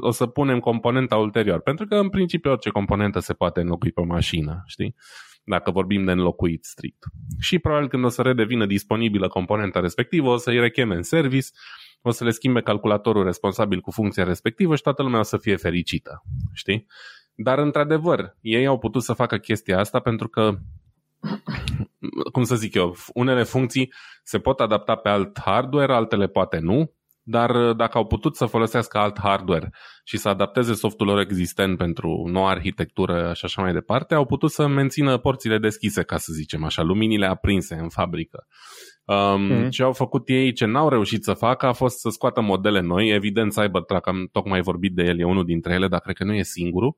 o să punem componenta ulterior. Pentru că, în principiu, orice componentă se poate înlocui pe mașină, știi? Dacă vorbim de înlocuit strict. Și probabil când o să redevină disponibilă componenta respectivă, o să-i recheme în service, o să le schimbe calculatorul responsabil cu funcția respectivă și toată lumea o să fie fericită, știi? Dar, într-adevăr, ei au putut să facă chestia asta pentru că cum să zic eu, unele funcții se pot adapta pe alt hardware, altele poate nu, dar uh, dacă au putut să folosească alt hardware și să adapteze softul lor existent pentru noua arhitectură și așa mai departe, au putut să mențină porțile deschise, ca să zicem așa, luminile aprinse în fabrică. Um, mm. Ce au făcut ei, ce n-au reușit să facă, a fost să scoată modele noi. Evident, Cybertruck, am tocmai vorbit de el, e unul dintre ele, dar cred că nu e singurul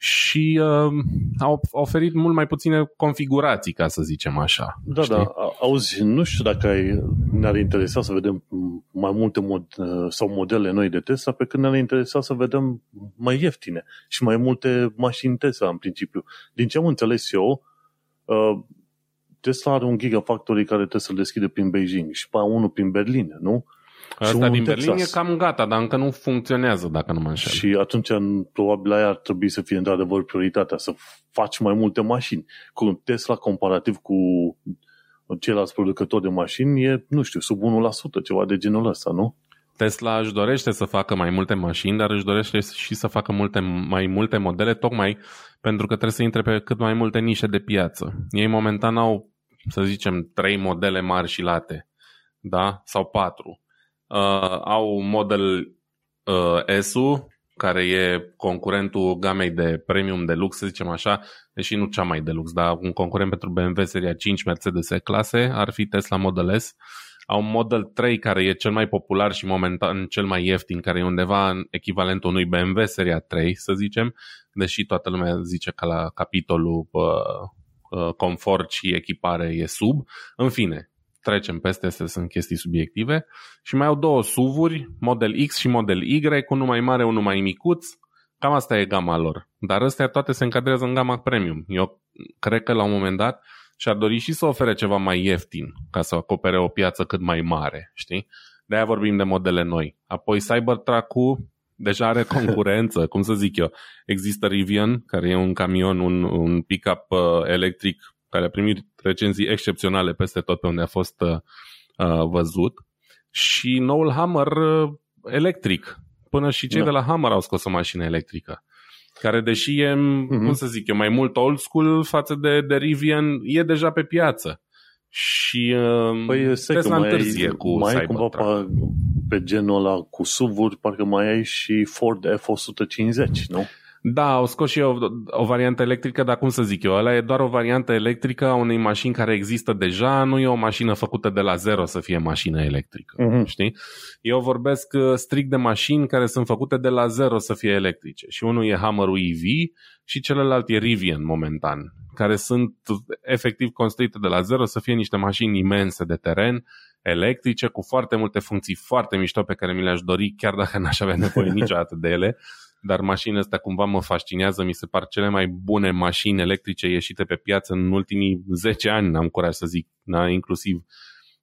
și uh, au oferit mult mai puține configurații, ca să zicem așa. Da, știi? da, auzi, nu știu dacă ai, ne-ar interesa să vedem mai multe mod, uh, sau modele noi de Tesla, pe când ne-ar interesa să vedem mai ieftine și mai multe mașini Tesla, în principiu. Din ce am înțeles eu, uh, Tesla are un gigafactory care trebuie să-l deschide prin Beijing și pe unul prin Berlin, nu? Asta din Berlin Texas. e cam gata, dar încă nu funcționează, dacă nu mă înșel. Și atunci, probabil, aia ar trebui să fie, într-adevăr, prioritatea, să faci mai multe mașini. Cu Tesla, comparativ cu ceilalți producători de mașini, e, nu știu, sub 1%, ceva de genul ăsta, nu? Tesla își dorește să facă mai multe mașini, dar își dorește și să facă multe, mai multe modele, tocmai pentru că trebuie să intre pe cât mai multe nișe de piață. Ei momentan au, să zicem, trei modele mari și late, da? Sau patru uh, au model uh, SU, care e concurentul gamei de premium de lux, să zicem așa, deși nu cea mai de lux, dar un concurent pentru BMW seria 5 Mercedes clase ar fi Tesla Model S. Au un Model 3 care e cel mai popular și momentan cel mai ieftin, care e undeva în echivalentul unui BMW seria 3, să zicem, deși toată lumea zice că la capitolul uh, uh, confort și echipare e sub. În fine, trecem peste, astea sunt chestii subiective. Și mai au două SUV-uri, Model X și Model Y, unul mai mare, unul mai micuț. Cam asta e gama lor. Dar astea toate se încadrează în gama premium. Eu cred că la un moment dat și-ar dori și să ofere ceva mai ieftin ca să acopere o piață cât mai mare, știi? De-aia vorbim de modele noi. Apoi Cybertruck-ul deja are concurență, cum să zic eu. Există Rivian, care e un camion, un, un pick-up uh, electric care a primit recenzii excepționale peste tot pe unde a fost uh, uh, văzut și noul Hammer uh, electric. Până și cei da. de la Hammer au scos o mașină electrică care deși e, uh-huh. cum să zic eu, mai mult old school față de, de Rivian, e deja pe piață. Și uh, păi, Tesla întârzie cu mai cumva pe, pe genul ăla cu SUV-uri, parcă mai ai și Ford F-150, nu? Da, au scos și o, o variantă electrică, dar cum să zic eu, ăla e doar o variantă electrică a unei mașini care există deja, nu e o mașină făcută de la zero să fie mașină electrică, uh-huh. știi? Eu vorbesc uh, strict de mașini care sunt făcute de la zero să fie electrice și unul e Hummer EV și celălalt e Rivian momentan, care sunt efectiv construite de la zero să fie niște mașini imense de teren, electrice, cu foarte multe funcții foarte mișto pe care mi le-aș dori, chiar dacă n-aș avea nevoie niciodată de ele dar mașinile astea cumva mă fascinează, mi se par cele mai bune mașini electrice ieșite pe piață în ultimii 10 ani, am curaj să zic, da? inclusiv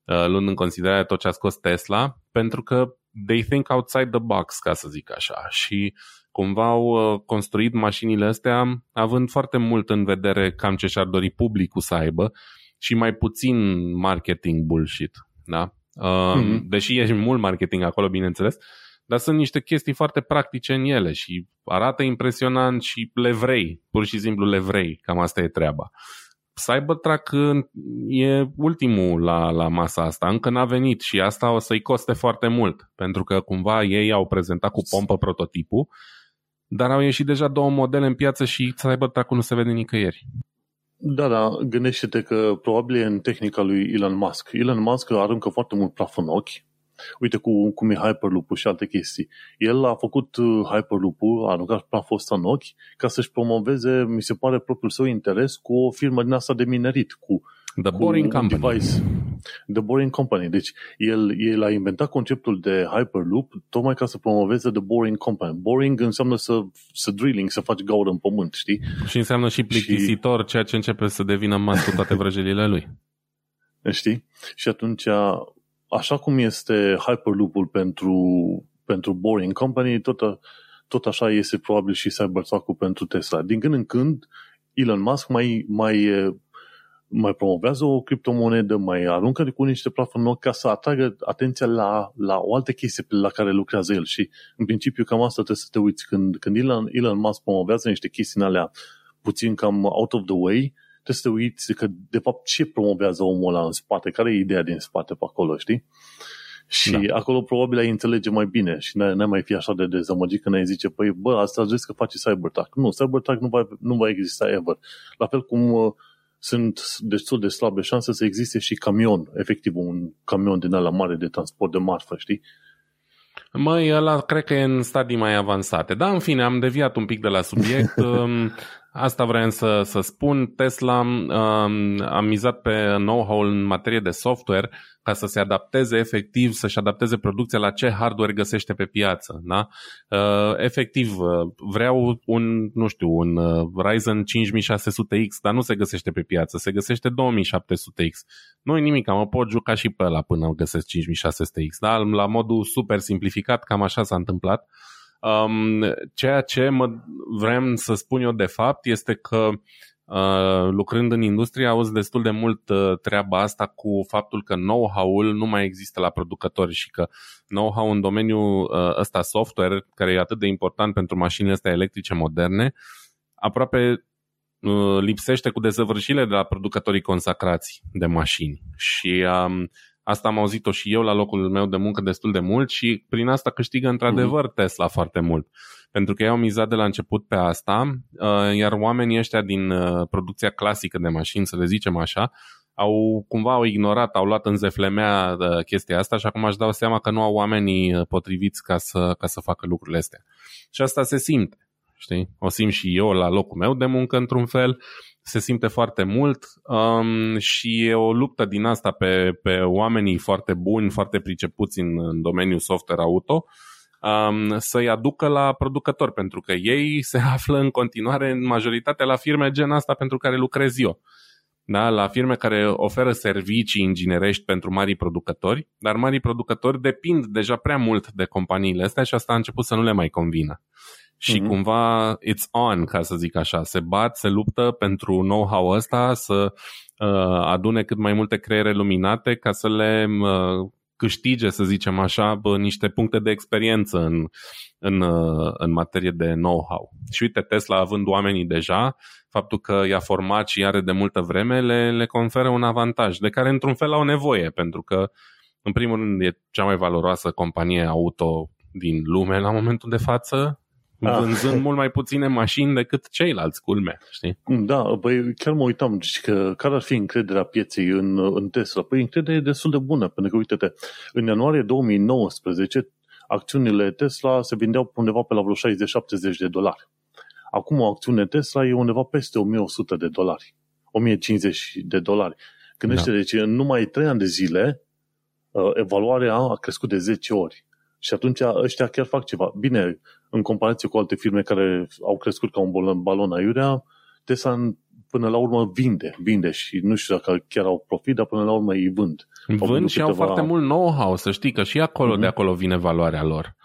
uh, luând în considerare tot ce a scos Tesla, pentru că they think outside the box, ca să zic așa, și cumva au uh, construit mașinile astea având foarte mult în vedere cam ce și-ar dori publicul să aibă și mai puțin marketing bullshit, da? Uh, mm-hmm. Deși e mult marketing acolo, bineînțeles, uh, dar sunt niște chestii foarte practice în ele și arată impresionant și le vrei, pur și simplu le vrei, cam asta e treaba. Cybertruck e ultimul la, la masa asta, încă n-a venit și asta o să-i coste foarte mult, pentru că cumva ei au prezentat cu pompă prototipul, dar au ieșit deja două modele în piață și cybertruck nu se vede nicăieri. Da, da, gândește-te că probabil e în tehnica lui Elon Musk. Elon Musk aruncă foarte mult praf în ochi Uite cu, cum e Hyperloop-ul și alte chestii. El a făcut uh, Hyperloop-ul, a aruncat praful ăsta în ochi ca să-și promoveze, mi se pare, propriul său interes cu o firmă din asta de minerit, cu The cu Boring Company. Device. The Boring Company. Deci el, el a inventat conceptul de Hyperloop tocmai ca să promoveze The Boring Company. Boring înseamnă să, să drilling, să faci gaură în pământ, știi? Și înseamnă și plictisitor, și... ceea ce începe să devină mas cu toate vrăjelile lui. Știi? Și atunci așa cum este Hyperloop-ul pentru, pentru Boring Company, tot, tot așa este probabil și Cybertruck-ul pentru Tesla. Din când în când, Elon Musk mai, mai, mai promovează o criptomonedă, mai aruncă cu niște plafoni ca să atragă atenția la, la o altă chestie la care lucrează el și în principiu cam asta trebuie să te uiți. Când, când Elon, Elon Musk promovează niște chestii alea puțin cam out of the way, trebuie să te uiți că, de fapt, ce promovează omul ăla în spate, care e ideea din spate pe acolo, știi? Și da. acolo probabil ai înțelege mai bine și n-ai mai fi așa de dezamăgit când ai zice, păi bă, asta zici că face Cybertruck. Nu, Cybertruck nu va, nu va exista ever. La fel cum uh, sunt destul de slabe șanse să existe și camion, efectiv un camion din ala mare de transport de marfă, știi? Măi, ăla cred că e în stadii mai avansate. Da, în fine, am deviat un pic de la subiect. Um, Asta vreau să, să spun. Tesla um, a mizat pe know-how în materie de software ca să se adapteze efectiv, să-și adapteze producția la ce hardware găsește pe piață. Da? Uh, efectiv, uh, vreau un, nu știu, un uh, Ryzen 5600X, dar nu se găsește pe piață, se găsește 2700X. Nu e nimic, mă pot juca și pe ăla până găsesc 5600X. Da? La modul super simplificat, cam așa s-a întâmplat. Uh, Um, ceea ce mă vrem să spun eu de fapt este că Uh, lucrând în industrie, auzi destul de mult uh, treaba asta cu faptul că know-how-ul nu mai există la producători și că know-how în domeniul uh, ăsta software, care e atât de important pentru mașinile astea electrice moderne, aproape uh, lipsește cu desăvârșire de la producătorii consacrați de mașini. Și um, Asta am auzit-o și eu la locul meu de muncă destul de mult și prin asta câștigă într-adevăr mhm. Tesla foarte mult. Pentru că ei au mizat de la început pe asta, uh, iar oamenii ăștia din uh, producția clasică de mașini, să le zicem așa, au cumva au ignorat, au luat în zeflemea uh, chestia asta și acum aș dau seama că nu au oamenii potriviți ca să, ca să facă lucrurile astea. Și asta se simte. Știi? O simt și eu la locul meu de muncă într-un fel, se simte foarte mult um, și e o luptă din asta pe, pe oamenii foarte buni, foarte pricepuți în, în domeniul software auto, um, să-i aducă la producători, pentru că ei se află în continuare în majoritate la firme gen asta pentru care lucrez eu. Da, la firme care oferă servicii inginerești pentru mari producători, dar mari producători depind deja prea mult de companiile astea și asta a început să nu le mai convină și mm-hmm. cumva it's on, ca să zic așa. Se bat, se luptă pentru know-how ăsta să uh, adune cât mai multe creiere luminate ca să le uh, câștige, să zicem așa, bă, niște puncte de experiență în, în, uh, în materie de know-how. Și uite, Tesla având oamenii deja, faptul că i-a format și are de multă vreme, le, le conferă un avantaj, de care într-un fel au nevoie, pentru că, în primul rând, e cea mai valoroasă companie auto din lume la momentul de față, Ah. vânzând mult mai puține mașini decât ceilalți, culme, știi? Da, băi, chiar mă uitam că care ar fi încrederea pieței în, în Tesla. Păi încrederea e destul de bună, pentru că, uite-te, în ianuarie 2019, acțiunile Tesla se vindeau undeva pe la vreo 60-70 de dolari. Acum o acțiune Tesla e undeva peste 1100 de dolari. 1050 de dolari. Gândește, da. deci în numai 3 ani de zile, uh, evaluarea a crescut de 10 ori. Și atunci ăștia chiar fac ceva. Bine, în comparație cu alte firme care au crescut ca un balon aiurea, Tesla până la urmă vinde, vinde și nu știu dacă chiar au profit, dar până la urmă îi vând. Vând și câteva... au foarte mult know-how, să știi că și acolo, mm-hmm. de acolo vine valoarea lor.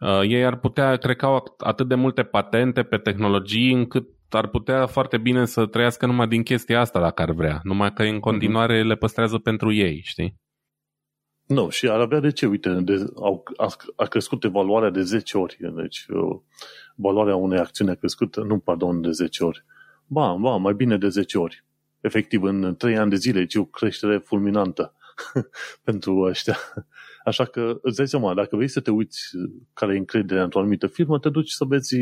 Uh, ei ar putea, cred că au atât de multe patente pe tehnologii încât ar putea foarte bine să trăiască numai din chestia asta dacă ar vrea, numai că în continuare mm-hmm. le păstrează pentru ei, știi? Nu, și ar avea de ce, uite, de, au, a, a crescut evaluarea de 10 ori, deci uh, valoarea unei acțiuni a crescut, nu, pardon, de 10 ori. Ba, ba, mai bine de 10 ori. Efectiv, în 3 ani de zile, deci o creștere fulminantă pentru ăștia. Așa că îți dai seama, dacă vrei să te uiți care e încrederea într-o anumită firmă, te duci să vezi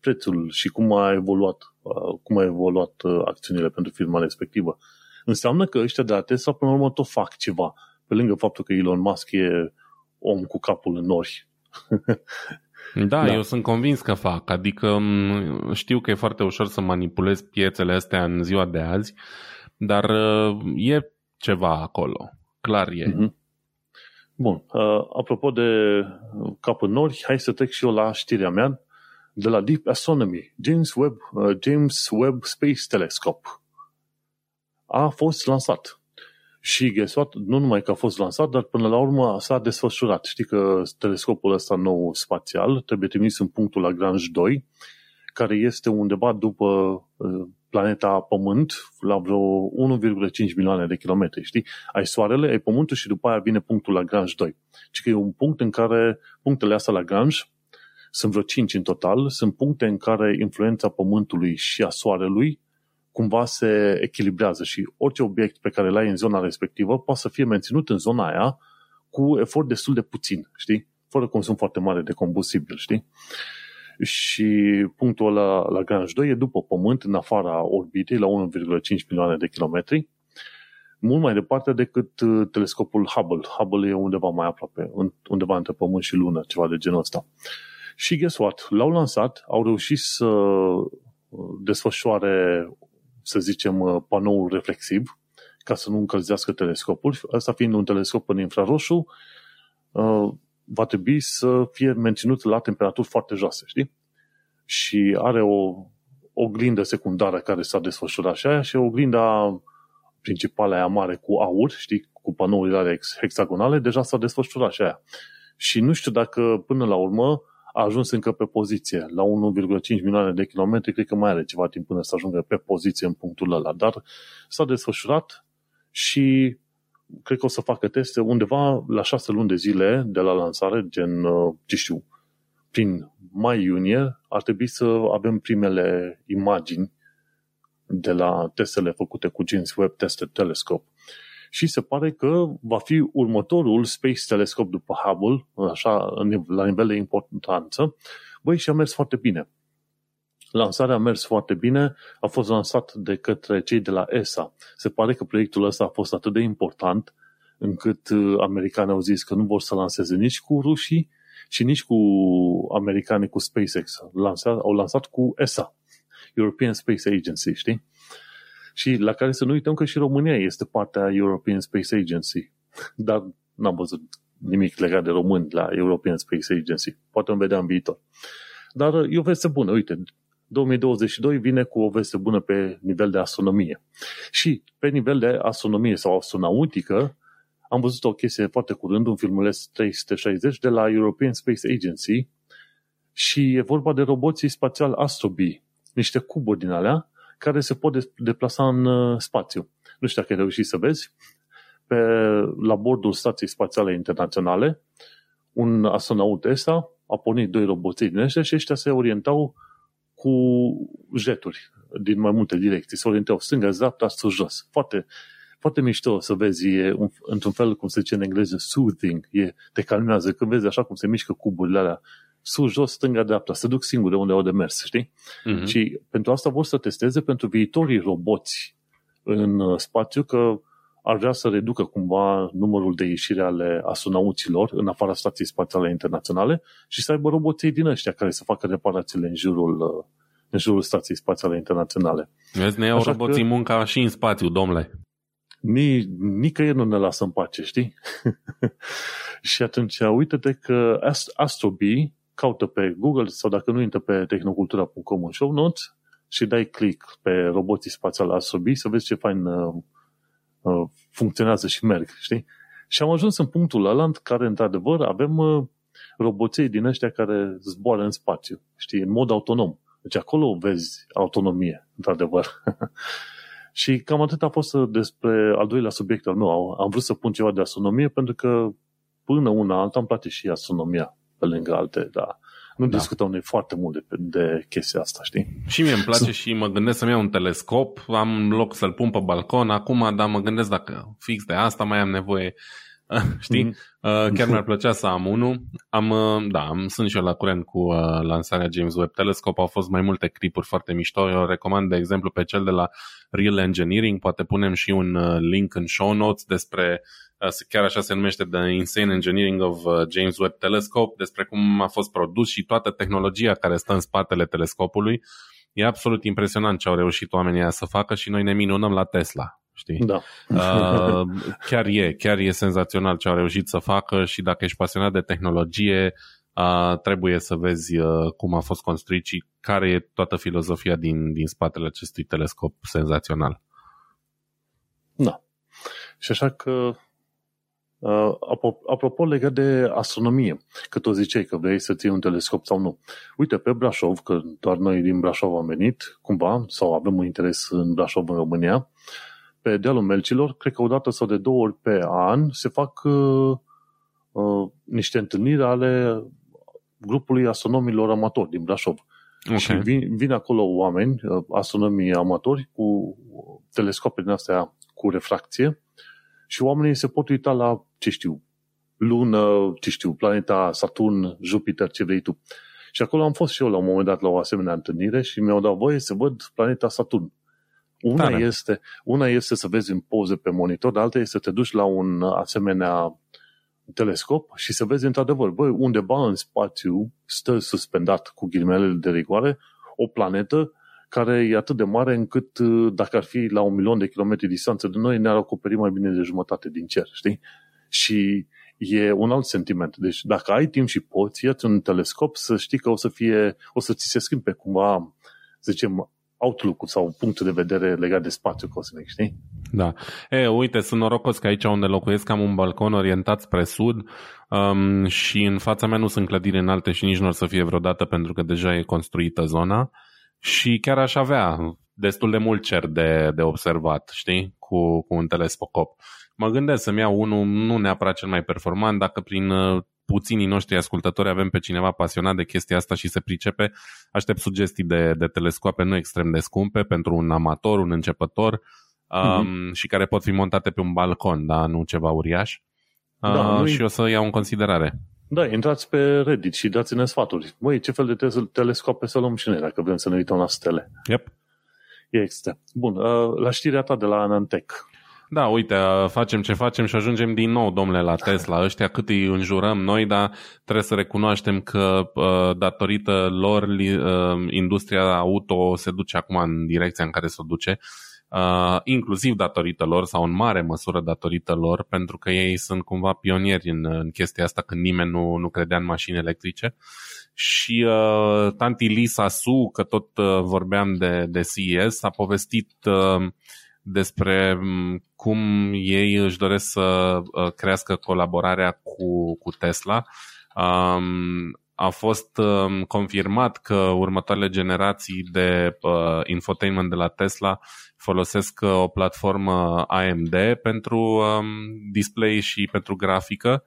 prețul și cum a evoluat, uh, cum a evoluat uh, acțiunile pentru firma respectivă. Înseamnă că ăștia de la Tesla, până la urmă, tot fac ceva pe lângă faptul că Elon Musk e om cu capul în nori. Da, da, eu sunt convins că fac. Adică știu că e foarte ușor să manipulez piețele astea în ziua de azi, dar uh, e ceva acolo. Clar e. Mm-hmm. Bun. Uh, apropo de cap în nori, hai să trec și eu la știrea mea de la Deep Astronomy. James Webb, uh, James Webb Space Telescope a fost lansat. Și guess what? Nu numai că a fost lansat, dar până la urmă s-a desfășurat. Știi că telescopul ăsta nou spațial trebuie trimis în punctul Lagrange 2, care este undeva după uh, planeta Pământ, la vreo 1,5 milioane de kilometri, știi? Ai Soarele, ai Pământul și după aia vine punctul Lagrange 2. Și că e un punct în care punctele astea Lagrange sunt vreo 5 în total, sunt puncte în care influența Pământului și a Soarelui cumva se echilibrează și orice obiect pe care îl ai în zona respectivă poate să fie menținut în zona aia cu efort destul de puțin, știi? Fără consum foarte mare de combustibil, știi? Și punctul ăla la Grange 2 e după Pământ, în afara orbitei, la 1,5 milioane de kilometri, mult mai departe decât uh, telescopul Hubble. Hubble e undeva mai aproape, undeva între Pământ și Lună, ceva de genul ăsta. Și guess what? L-au lansat, au reușit să uh, desfășoare să zicem, uh, panoul reflexiv, ca să nu încălzească telescopul. Asta fiind un telescop în infraroșu, uh, va trebui să fie menținut la temperaturi foarte joase, știi? Și are o oglindă secundară care s-a desfășurat și aia și oglinda principală aia mare cu aur, știi, cu panourile hexagonale, deja s-a desfășurat și aia. Și nu știu dacă până la urmă a ajuns încă pe poziție. La 1,5 milioane de kilometri, cred că mai are ceva timp până să ajungă pe poziție în punctul ăla, dar s-a desfășurat și cred că o să facă teste undeva la șase luni de zile de la lansare, gen, uh, ce știu, prin mai-iunie, ar trebui să avem primele imagini de la testele făcute cu James Webb Tested Telescope și se pare că va fi următorul Space Telescope după Hubble, așa, la nivel de importanță, băi, și a mers foarte bine. Lansarea a mers foarte bine, a fost lansat de către cei de la ESA. Se pare că proiectul ăsta a fost atât de important încât uh, americanii au zis că nu vor să lanseze nici cu rușii și nici cu americanii cu SpaceX. Lansat, au lansat cu ESA, European Space Agency, știi? Și la care să nu uităm că și România este partea European Space Agency. Dar n-am văzut nimic legat de români la European Space Agency. Poate îmi vedea în viitor. Dar e o veste bună. Uite, 2022 vine cu o veste bună pe nivel de astronomie. Și pe nivel de astronomie sau astronautică, am văzut o chestie foarte curând, un filmuleț 360 de la European Space Agency și e vorba de roboții spațial Astrobee, niște cuburi din alea care se pot deplasa în uh, spațiu. Nu știu dacă ai reușit să vezi, pe, la bordul Stației Spațiale Internaționale, un astronaut ESA a pornit doi roboții din ăștia și ăștia se orientau cu jeturi din mai multe direcții. Se orientau stânga, dreapta, sus, jos. Foarte, foarte mișto să vezi, e un, într-un fel, cum se zice în engleză, soothing, e, te calmează. Când vezi așa cum se mișcă cuburile alea, sus, jos, stânga, dreapta, se duc singure unde au de mers, știi? Uh-huh. Și pentru asta vor să testeze pentru viitorii roboți în uh, spațiu, că ar vrea să reducă cumva numărul de ieșire ale astronauților în afara stației spațiale internaționale și să aibă roboții din ăștia care să facă reparațiile în jurul, uh, în jurul stației spațiale internaționale. Vezi, ne iau Așa roboții că... munca și în spațiu, domnule. Ni, nicăieri nu ne lasă în pace, știi? și atunci, uite-te că Astrobee caută pe Google sau dacă nu intră pe tehnocultura.com în show notes și dai click pe roboții spațiali Astrobee să vezi ce fain uh, uh, funcționează și merg, știi? Și am ajuns în punctul ăla în care, într-adevăr, avem uh, roboței din ăștia care zboară în spațiu, știi, în mod autonom. Deci acolo vezi autonomie, într-adevăr. și cam atât a fost despre al doilea subiect al meu. Am vrut să pun ceva de astronomie pentru că până una alta îmi place și astronomia pe lângă alte, dar nu da. discutăm noi foarte mult de, de chestia asta, știi? Și mie îmi place și mă gândesc să-mi iau un telescop, am loc să-l pun pe balcon acum, dar mă gândesc dacă fix de asta mai am nevoie, știi? Mm-hmm. Chiar mi-ar plăcea să am unul. Am, uh, da, am, sunt și eu la curent cu uh, lansarea James Webb Telescope, au fost mai multe clipuri foarte mișto, eu recomand de exemplu pe cel de la Real Engineering, poate punem și un link în show notes despre chiar așa se numește The Insane Engineering of uh, James Webb Telescope, despre cum a fost produs și toată tehnologia care stă în spatele telescopului. E absolut impresionant ce au reușit oamenii să facă și noi ne minunăm la Tesla. Știi? Da. Uh, chiar e, chiar e senzațional ce au reușit să facă și dacă ești pasionat de tehnologie, uh, trebuie să vezi uh, cum a fost construit și care e toată filozofia din, din spatele acestui telescop senzațional. Da. Și așa că Uh, apropo legat de astronomie, că tu ziceai că vrei să ții un telescop sau nu. Uite, pe Brașov, că doar noi din Brașov am venit, cumva, sau avem un interes în Brașov, în România, pe dealul Melcilor, cred că o dată sau de două ori pe an se fac uh, uh, niște întâlniri ale grupului astronomilor amatori din Brașov. Okay. Și vin, vin acolo oameni, uh, astronomii amatori, cu telescope din astea cu refracție și oamenii se pot uita la, ce știu, lună, ce știu, planeta Saturn, Jupiter, ce vrei tu. Și acolo am fost și eu la un moment dat la o asemenea întâlnire și mi-au dat voie să văd planeta Saturn. Una este, una este să vezi în poze pe monitor, dar alta este să te duci la un asemenea telescop și să vezi într-adevăr, băi, undeva în spațiu stă suspendat cu ghilimelele de rigoare o planetă care e atât de mare încât uh, dacă ar fi la un milion de kilometri distanță de noi, ne-ar acoperi mai bine de jumătate din cer, știi? Și e un alt sentiment. Deci dacă ai timp și poți, ia un telescop să știi că o să fie, o să ți se schimbe cumva, să zicem, outlook sau punctul de vedere legat de spațiu cosmic, știi? Da. E, uite, sunt norocos că aici unde locuiesc am un balcon orientat spre sud um, și în fața mea nu sunt clădiri înalte și nici nu o să fie vreodată pentru că deja e construită zona și chiar aș avea destul de mult cer de, de observat, știi, cu, cu un telescop. Mă gândesc să-mi iau unul nu neapărat cel mai performant, dacă prin uh, puținii noștri ascultători avem pe cineva pasionat de chestia asta și se pricepe, aștept sugestii de, de telescoape nu extrem de scumpe pentru un amator, un începător um, uh-huh. și care pot fi montate pe un balcon, da, nu ceva uriaș. Da, uh, și o să iau în considerare. Da, intrați pe Reddit și dați-ne sfaturi. Măi, ce fel de telescope să luăm și noi dacă vrem să ne uităm la stele? Yep. Este. Bun, uh, la știrea ta de la Anantec. Da, uite, uh, facem ce facem și ajungem din nou, domnule, la Tesla. Ăștia cât îi înjurăm noi, dar trebuie să recunoaștem că uh, datorită lor industria auto se duce acum în direcția în care se duce uh, inclusiv datorită lor sau în mare măsură datorită lor, pentru că ei sunt cumva pionieri în, în chestia asta când nimeni nu, nu credea în mașini electrice. Și uh, tanti Lisa Su, că tot uh, vorbeam de, de CES, a povestit uh, despre mm, cum ei își doresc să uh, crească colaborarea cu, cu Tesla. Um, a fost um, confirmat că următoarele generații de uh, infotainment de la Tesla folosesc uh, o platformă AMD pentru um, display și pentru grafică.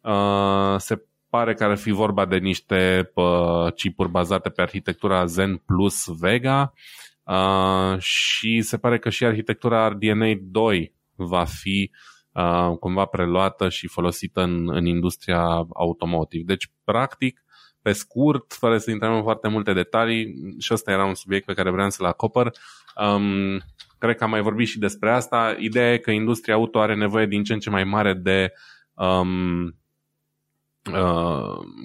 Uh, se pare că ar fi vorba de niște uh, chipuri bazate pe arhitectura Zen Plus Vega uh, și se pare că și arhitectura RDNA 2 va fi uh, cumva preluată și folosită în, în industria automotive. Deci, practic, pe scurt, fără să intrăm în foarte multe detalii, și ăsta era un subiect pe care vreau să-l acopăr. Um, cred că am mai vorbit și despre asta. Ideea e că industria auto are nevoie din ce în ce mai mare de um, uh,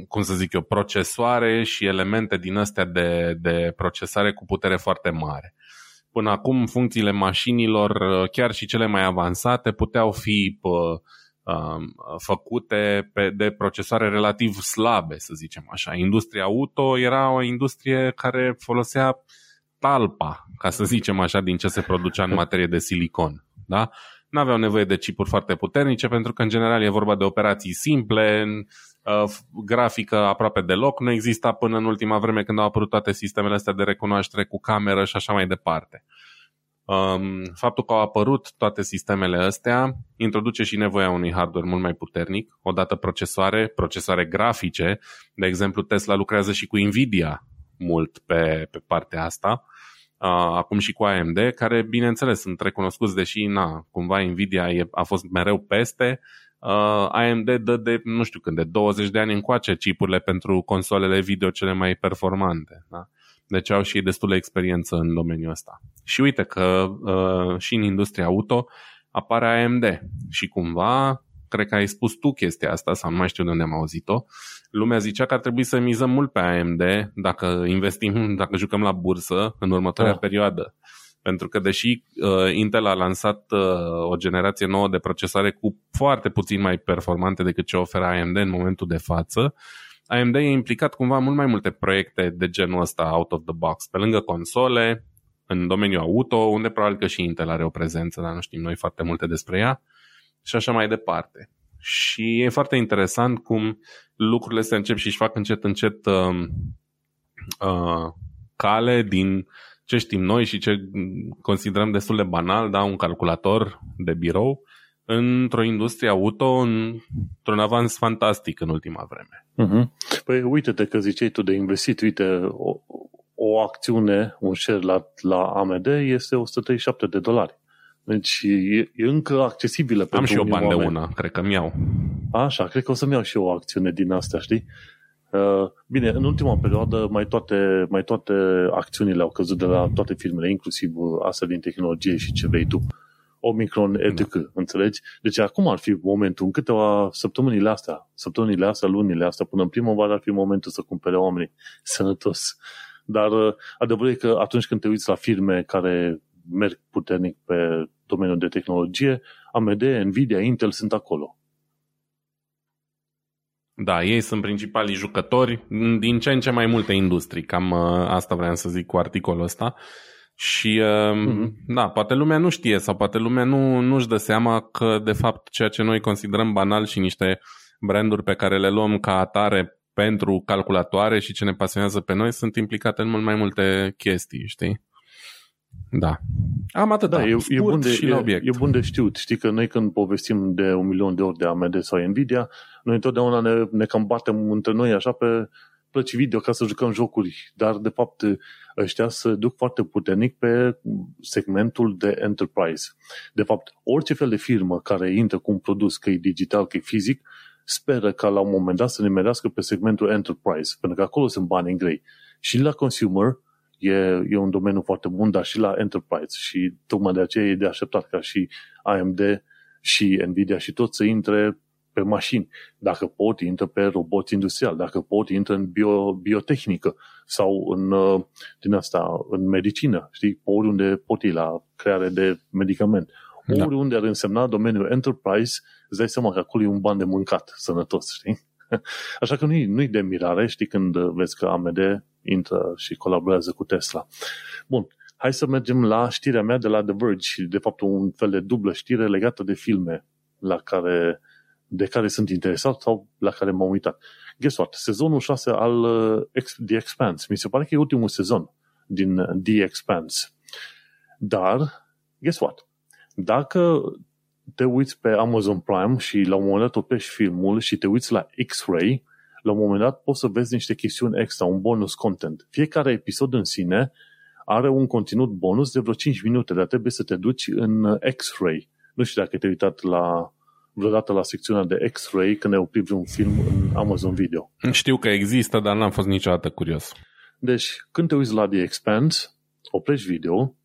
cum să zic eu, procesoare și elemente din astea de, de procesare cu putere foarte mare. Până acum, funcțiile mașinilor, chiar și cele mai avansate, puteau fi uh, Um, făcute pe, de procesoare relativ slabe, să zicem așa. Industria auto era o industrie care folosea talpa, ca să zicem așa, din ce se producea în materie de silicon. Da? Nu aveau nevoie de chipuri foarte puternice pentru că în general e vorba de operații simple, uh, grafică aproape deloc, nu exista până în ultima vreme când au apărut toate sistemele astea de recunoaștere cu cameră și așa mai departe. Um, faptul că au apărut toate sistemele astea introduce și nevoia unui hardware mult mai puternic, odată procesoare, procesoare grafice, de exemplu Tesla lucrează și cu Nvidia mult pe, pe partea asta, uh, acum și cu AMD, care bineînțeles sunt recunoscuți, deși na, cumva Nvidia e, a fost mereu peste, uh, AMD dă de, nu știu când, de 20 de ani încoace chipurile pentru consolele video cele mai performante. Da? Deci au și destulă experiență în domeniul ăsta. Și uite că uh, și în industria auto apare AMD și cumva, cred că ai spus tu chestia asta sau nu mai știu de unde am auzit-o, lumea zicea că ar trebui să mizăm mult pe AMD dacă investim, dacă jucăm la bursă în următoarea oh. perioadă. Pentru că deși uh, Intel a lansat uh, o generație nouă de procesoare cu foarte puțin mai performante decât ce oferă AMD în momentul de față, uh, AMD e implicat cumva în mult mai multe proiecte de genul ăsta out of the box, pe lângă console, în domeniul auto, unde probabil că și Intel are o prezență, dar nu știm noi foarte multe despre ea, și așa mai departe. Și e foarte interesant cum lucrurile se încep și își fac încet, încet uh, uh, cale din ce știm noi și ce considerăm destul de banal, da, un calculator de birou, într-o industrie auto într-un avans fantastic în ultima vreme. Uh-huh. Păi uite-te că ziceai tu de investit, uite, o, o acțiune, un share la, la AMD este 137 de dolari. Deci e, e încă accesibilă pentru Am și o bani de una, cred că mi-au. Așa, cred că o să-mi iau și eu o acțiune din astea, știi? Uh, bine, în ultima perioadă mai toate, mai toate acțiunile au căzut de la toate firmele, inclusiv astea din tehnologie și ce vrei tu. Uh, Omicron, etc. Da. Înțelegi? Deci acum ar fi momentul, în câteva săptămânile astea, săptămânile astea, lunile astea, până în primăvară ar fi momentul să cumpere oamenii sănătos. Dar uh, adevărul e că atunci când te uiți la firme care merg puternic pe domeniul de tehnologie, AMD, Nvidia, Intel sunt acolo. Da, ei sunt principalii jucători din ce în ce mai multe industrii. Cam uh, asta vreau să zic cu articolul ăsta. Și, mm-hmm. da, poate lumea nu știe sau poate lumea nu, nu-și dă seama că, de fapt, ceea ce noi considerăm banal și niște branduri pe care le luăm ca atare pentru calculatoare și ce ne pasionează pe noi sunt implicate în mult mai multe chestii, știi? Da. Am atât. Da, e, e, bun de, și e, obiect. e bun de știut. Știi că noi când povestim de un milion de ori de AMD sau Nvidia, noi întotdeauna ne, ne cam batem între noi așa pe plăci video ca să jucăm jocuri, dar de fapt ăștia se duc foarte puternic pe segmentul de enterprise. De fapt, orice fel de firmă care intră cu un produs, că e digital, că e fizic, speră ca la un moment dat să ne merească pe segmentul enterprise, pentru că acolo sunt bani în grei. Și la consumer e, e un domeniu foarte bun, dar și la enterprise și tocmai de aceea e de așteptat ca și AMD și Nvidia și tot să intre pe mașini, dacă pot, intră pe roboți industrial, dacă pot, intră în bio, biotehnică sau în, uh, din asta, în medicină, știi, oriunde pot ir la creare de medicament. Da. Oriunde ar însemna domeniul enterprise, îți dai seama că acolo e un ban de mâncat sănătos, știi? Așa că nu-i, nu-i de mirare, știi, când vezi că AMD intră și colaborează cu Tesla. Bun, hai să mergem la știrea mea de la The Verge, de fapt un fel de dublă știre legată de filme la care, de care sunt interesat sau la care m-am uitat. Guess what? Sezonul 6 al uh, The Expanse. Mi se pare că e ultimul sezon din The Expanse. Dar, guess what? Dacă te uiți pe Amazon Prime și la un moment dat oprești filmul și te uiți la X-Ray, la un moment dat poți să vezi niște chestiuni extra, un bonus content. Fiecare episod în sine are un conținut bonus de vreo 5 minute, dar trebuie să te duci în X-Ray. Nu știu dacă te-ai uitat la vreodată la secțiunea de X-Ray când ai oprit vreun film în Amazon Video. Știu că există, dar n-am fost niciodată curios. Deci, când te uiți la The Expanse, oprești video,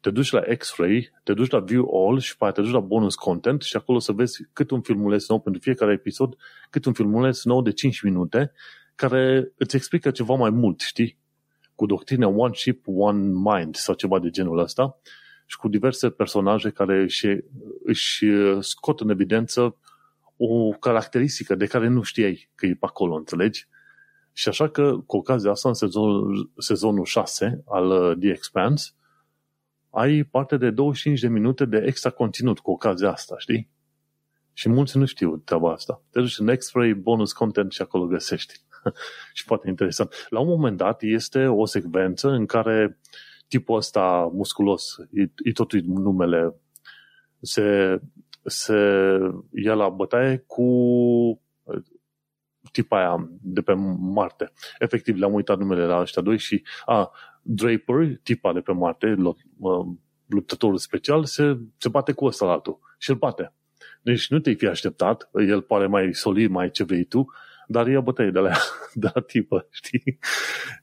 te duci la X-Ray, te duci la View All și pe te duci la Bonus Content și acolo să vezi cât un filmuleț nou pentru fiecare episod, cât un filmuleț nou de 5 minute, care îți explică ceva mai mult, știi? Cu doctrina One Ship, One Mind sau ceva de genul ăsta și cu diverse personaje care își, își scot în evidență o caracteristică de care nu știai că e pe acolo, înțelegi? Și așa că, cu ocazia asta, în sezonul, sezonul 6 al The Expanse, ai parte de 25 de minute de extra conținut cu ocazia asta, știi? Și mulți nu știu treaba asta. Te duci în X-Ray, bonus content și acolo găsești. și foarte interesant. La un moment dat este o secvență în care tipul ăsta musculos, e, e totul numele, se, se ia la bătaie cu tipa aia de pe Marte. Efectiv, le-am uitat numele la ăștia doi și a, Draper, tipa de pe Marte, luptătorul special, se, se bate cu ăsta la altul și îl bate. Deci nu te-ai fi așteptat, el pare mai solid, mai ce vrei tu, dar ia bătăie de la, de la tipă, știi?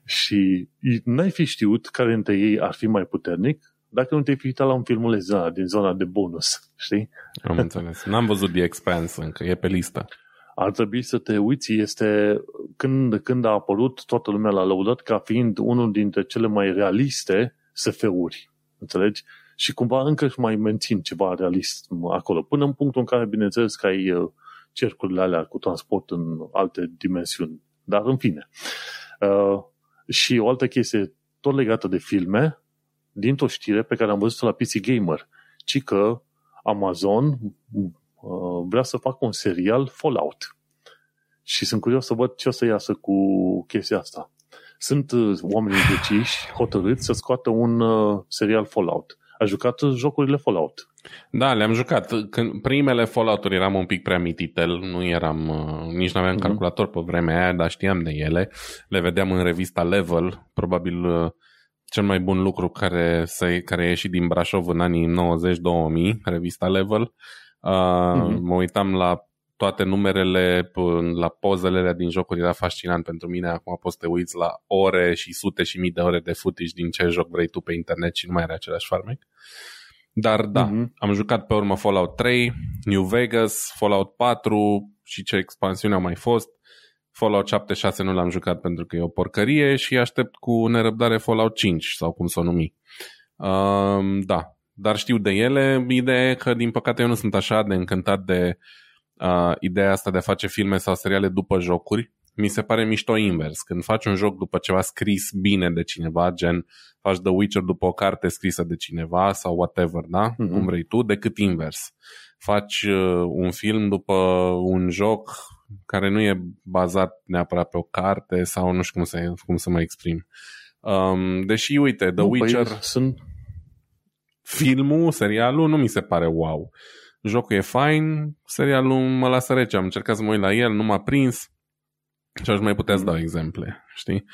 Și n-ai fi știut care dintre ei ar fi mai puternic dacă nu te-ai fi uitat la un filmuleț din zona de bonus, știi? Am înțeles. N-am văzut The Expanse încă, e pe listă ar trebui să te uiți, este când, când a apărut, toată lumea l-a lăudat ca fiind unul dintre cele mai realiste SF-uri. Înțelegi? Și cumva încă își mai mențin ceva realist acolo, până în punctul în care, bineînțeles, că ai uh, cercurile alea cu transport în alte dimensiuni. Dar, în fine. Uh, și o altă chestie tot legată de filme, dintr-o știre pe care am văzut-o la PC Gamer, ci că Amazon Uh, vrea să facă un serial Fallout. Și sunt curios să văd ce o să iasă cu chestia asta. Sunt uh, oameni deciși, hotărâți să scoată un uh, serial Fallout. Ai jucat jocurile Fallout? Da, le-am jucat. Când primele Fallout-uri eram un pic prea mititel, nu eram, nici nu aveam mm-hmm. calculator pe vremea aia, dar știam de ele. Le vedeam în revista Level, probabil cel mai bun lucru care, care a ieșit din Brașov în anii 90-2000, revista Level. Uh, mm-hmm. Mă uitam la toate numerele, la pozele din jocuri, era fascinant pentru mine. Acum poți să te uiți la ore și sute și mii de ore de footage din ce joc vrei tu pe internet și nu mai are același farmec. Dar da, mm-hmm. am jucat pe urmă Fallout 3, New Vegas, Fallout 4 și ce expansiune au mai fost. Fallout 76 nu l-am jucat pentru că e o porcărie și aștept cu nerăbdare Fallout 5 sau cum să o numi. Uh, da, dar știu de ele. Ideea e că, din păcate, eu nu sunt așa de încântat de uh, ideea asta de a face filme sau seriale după jocuri. Mi se pare mișto invers. Când faci un joc după ceva scris bine de cineva, gen faci The Witcher după o carte scrisă de cineva sau whatever, da? Mm-hmm. Cum vrei tu, decât invers. Faci uh, un film după un joc care nu e bazat neapărat pe o carte sau nu știu cum să, cum să mă exprim. Um, deși, uite, The nu, păi Witcher... Păi sunt, filmul, serialul, nu mi se pare wow. Jocul e fain, serialul mă lasă rece. Am încercat să mă uit la el, nu m-a prins și aș mai putea să dau exemple, știi?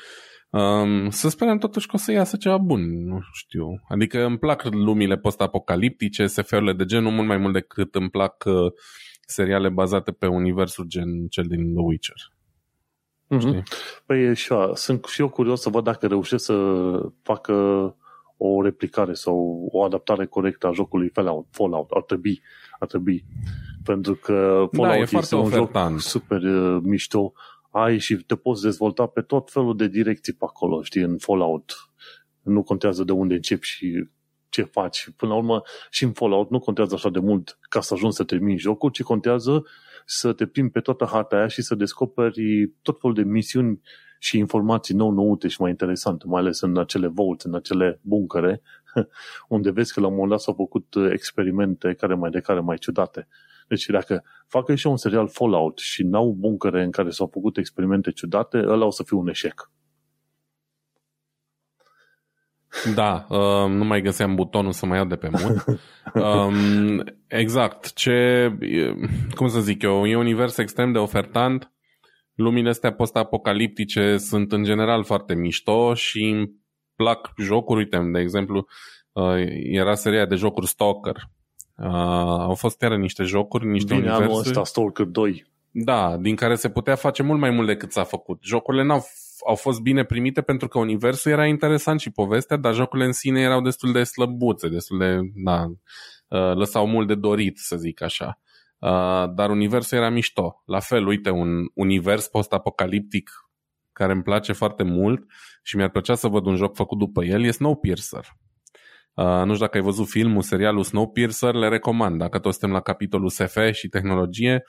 Um, să sperăm totuși că o să iasă ceva bun, nu știu. Adică îmi plac lumile post-apocaliptice, SF-urile de genul mult mai mult decât îmi plac uh, seriale bazate pe universul gen cel din The Witcher. Mm-hmm. Păi și sunt și eu curios să văd dacă reușesc să facă o replicare sau o adaptare corectă a jocului Fallout. Fallout ar trebui, ar trebui. Pentru că Fallout da, e este un ofertant. joc super uh, mișto. Ai și te poți dezvolta pe tot felul de direcții pe acolo, știi, în Fallout. Nu contează de unde începi și ce faci. Până la urmă, și în Fallout nu contează așa de mult ca să ajungi să termini jocul, ci contează să te plimbi pe toată harta aia și să descoperi tot felul de misiuni și informații nou noute și mai interesante, mai ales în acele vaults, în acele buncăre, unde vezi că la un moment dat s-au făcut experimente care mai de care mai ciudate. Deci dacă facă și un serial Fallout și n-au buncăre în care s-au făcut experimente ciudate, ăla o să fie un eșec. Da, uh, nu mai găseam butonul să mă iau de pe mut. Um, exact. Ce, cum să zic eu, e un univers extrem de ofertant. Lumile astea post-apocaliptice sunt în general foarte mișto și îmi plac jocuri. Uite, de exemplu, uh, era seria de jocuri Stalker. Uh, au fost chiar niște jocuri, niște Vine universe. anul ăsta Stalker 2. Da, din care se putea face mult mai mult decât s-a făcut. Jocurile n-au au fost bine primite pentru că universul era interesant și povestea, dar jocurile în sine erau destul de slăbuțe, destul de, da, uh, lăsau mult de dorit, să zic așa. Uh, dar universul era mișto. La fel, uite, un univers post-apocaliptic care îmi place foarte mult și mi-ar plăcea să văd un joc făcut după el, e Snowpiercer. Uh, nu știu dacă ai văzut filmul, serialul Snowpiercer, le recomand. Dacă tot suntem la capitolul SF și tehnologie,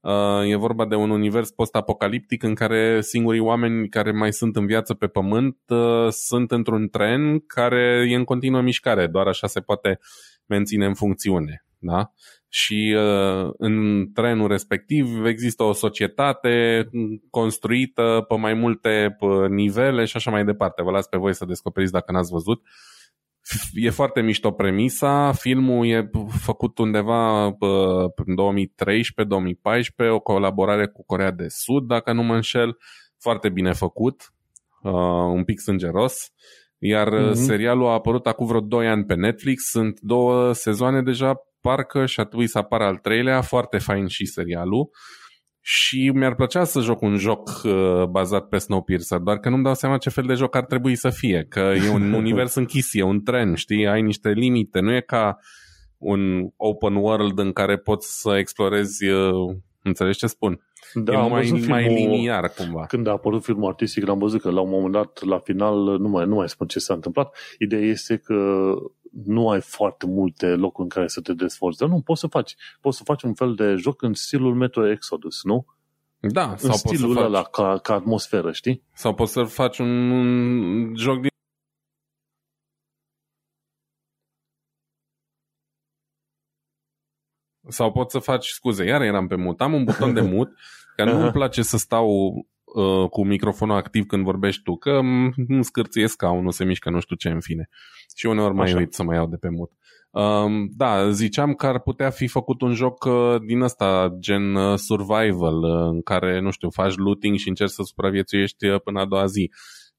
Uh, e vorba de un univers post-apocaliptic în care singurii oameni care mai sunt în viață pe pământ uh, sunt într-un tren care e în continuă mișcare, doar așa se poate menține în funcțiune. Da? Și uh, în trenul respectiv există o societate construită pe mai multe nivele și așa mai departe. Vă las pe voi să descoperiți dacă n-ați văzut. Uh, E foarte mișto premisa, filmul e făcut undeva în 2013-2014, o colaborare cu Corea de Sud, dacă nu mă înșel, foarte bine făcut, uh, un pic sângeros, iar mm-hmm. serialul a apărut acum vreo 2 ani pe Netflix, sunt două sezoane deja, parcă și a trebuit să apară al treilea, foarte fain și serialul. Uh, și mi-ar plăcea să joc un joc uh, bazat pe Snowpiercer, doar că nu-mi dau seama ce fel de joc ar trebui să fie, că e un univers închis, e un tren, știi, ai niște limite, nu e ca un open world în care poți să explorezi, uh, înțelegi ce spun? Da, e am mai, văzut mai filmul- liniar cumva. Când a apărut filmul artistic, l-am văzut că la un moment dat, la final, nu mai, nu mai spun ce s-a întâmplat. Ideea este că nu ai foarte multe locuri în care să te dezvolți, dar nu, poți să faci. Poți să faci un fel de joc în stilul Metro Exodus, nu? Da, În sau poți, să stilul faci, ăla, ca, ca atmosferă, știi? sau poți să faci un, un joc sau poți să faci, scuze, iar eram pe mut. Am un buton de mut, că nu îmi place să stau uh, cu microfonul activ când vorbești tu, că mm, nu scârție scaunul, se mișcă nu știu ce, în fine. Și uneori mai Așa. uit să mă iau de pe mut. Um, da, ziceam că ar putea fi făcut un joc uh, din ăsta, gen uh, survival, uh, în care, nu știu, faci looting și încerci să supraviețuiești uh, până a doua zi.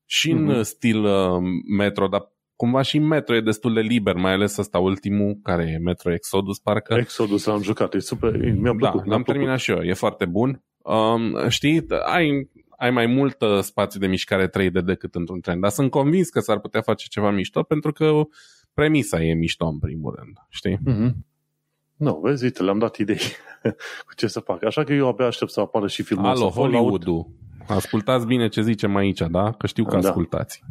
Și în Mhm. uh, stil uh, metro, dar cumva și metro e destul de liber, mai ales ăsta ultimul, care e Metro Exodus, parcă. Exodus l-am jucat, e super, mi-a Da, plăcut. mi-a l-am plăcut. terminat și eu, e foarte bun. Um, știi, ai, ai mai mult uh, spațiu de mișcare 3D decât într-un tren, dar sunt convins că s-ar putea face ceva mișto pentru că premisa e mișto în primul rând, știi? Mhm. Nu, vezi, uite, le-am dat idei cu ce să fac. Așa că eu abia aștept să apară și filmul Alo, ăsta, Fallout. Hollywood-ul. Ascultați bine ce zicem aici, da? Că știu că Da. ascultați.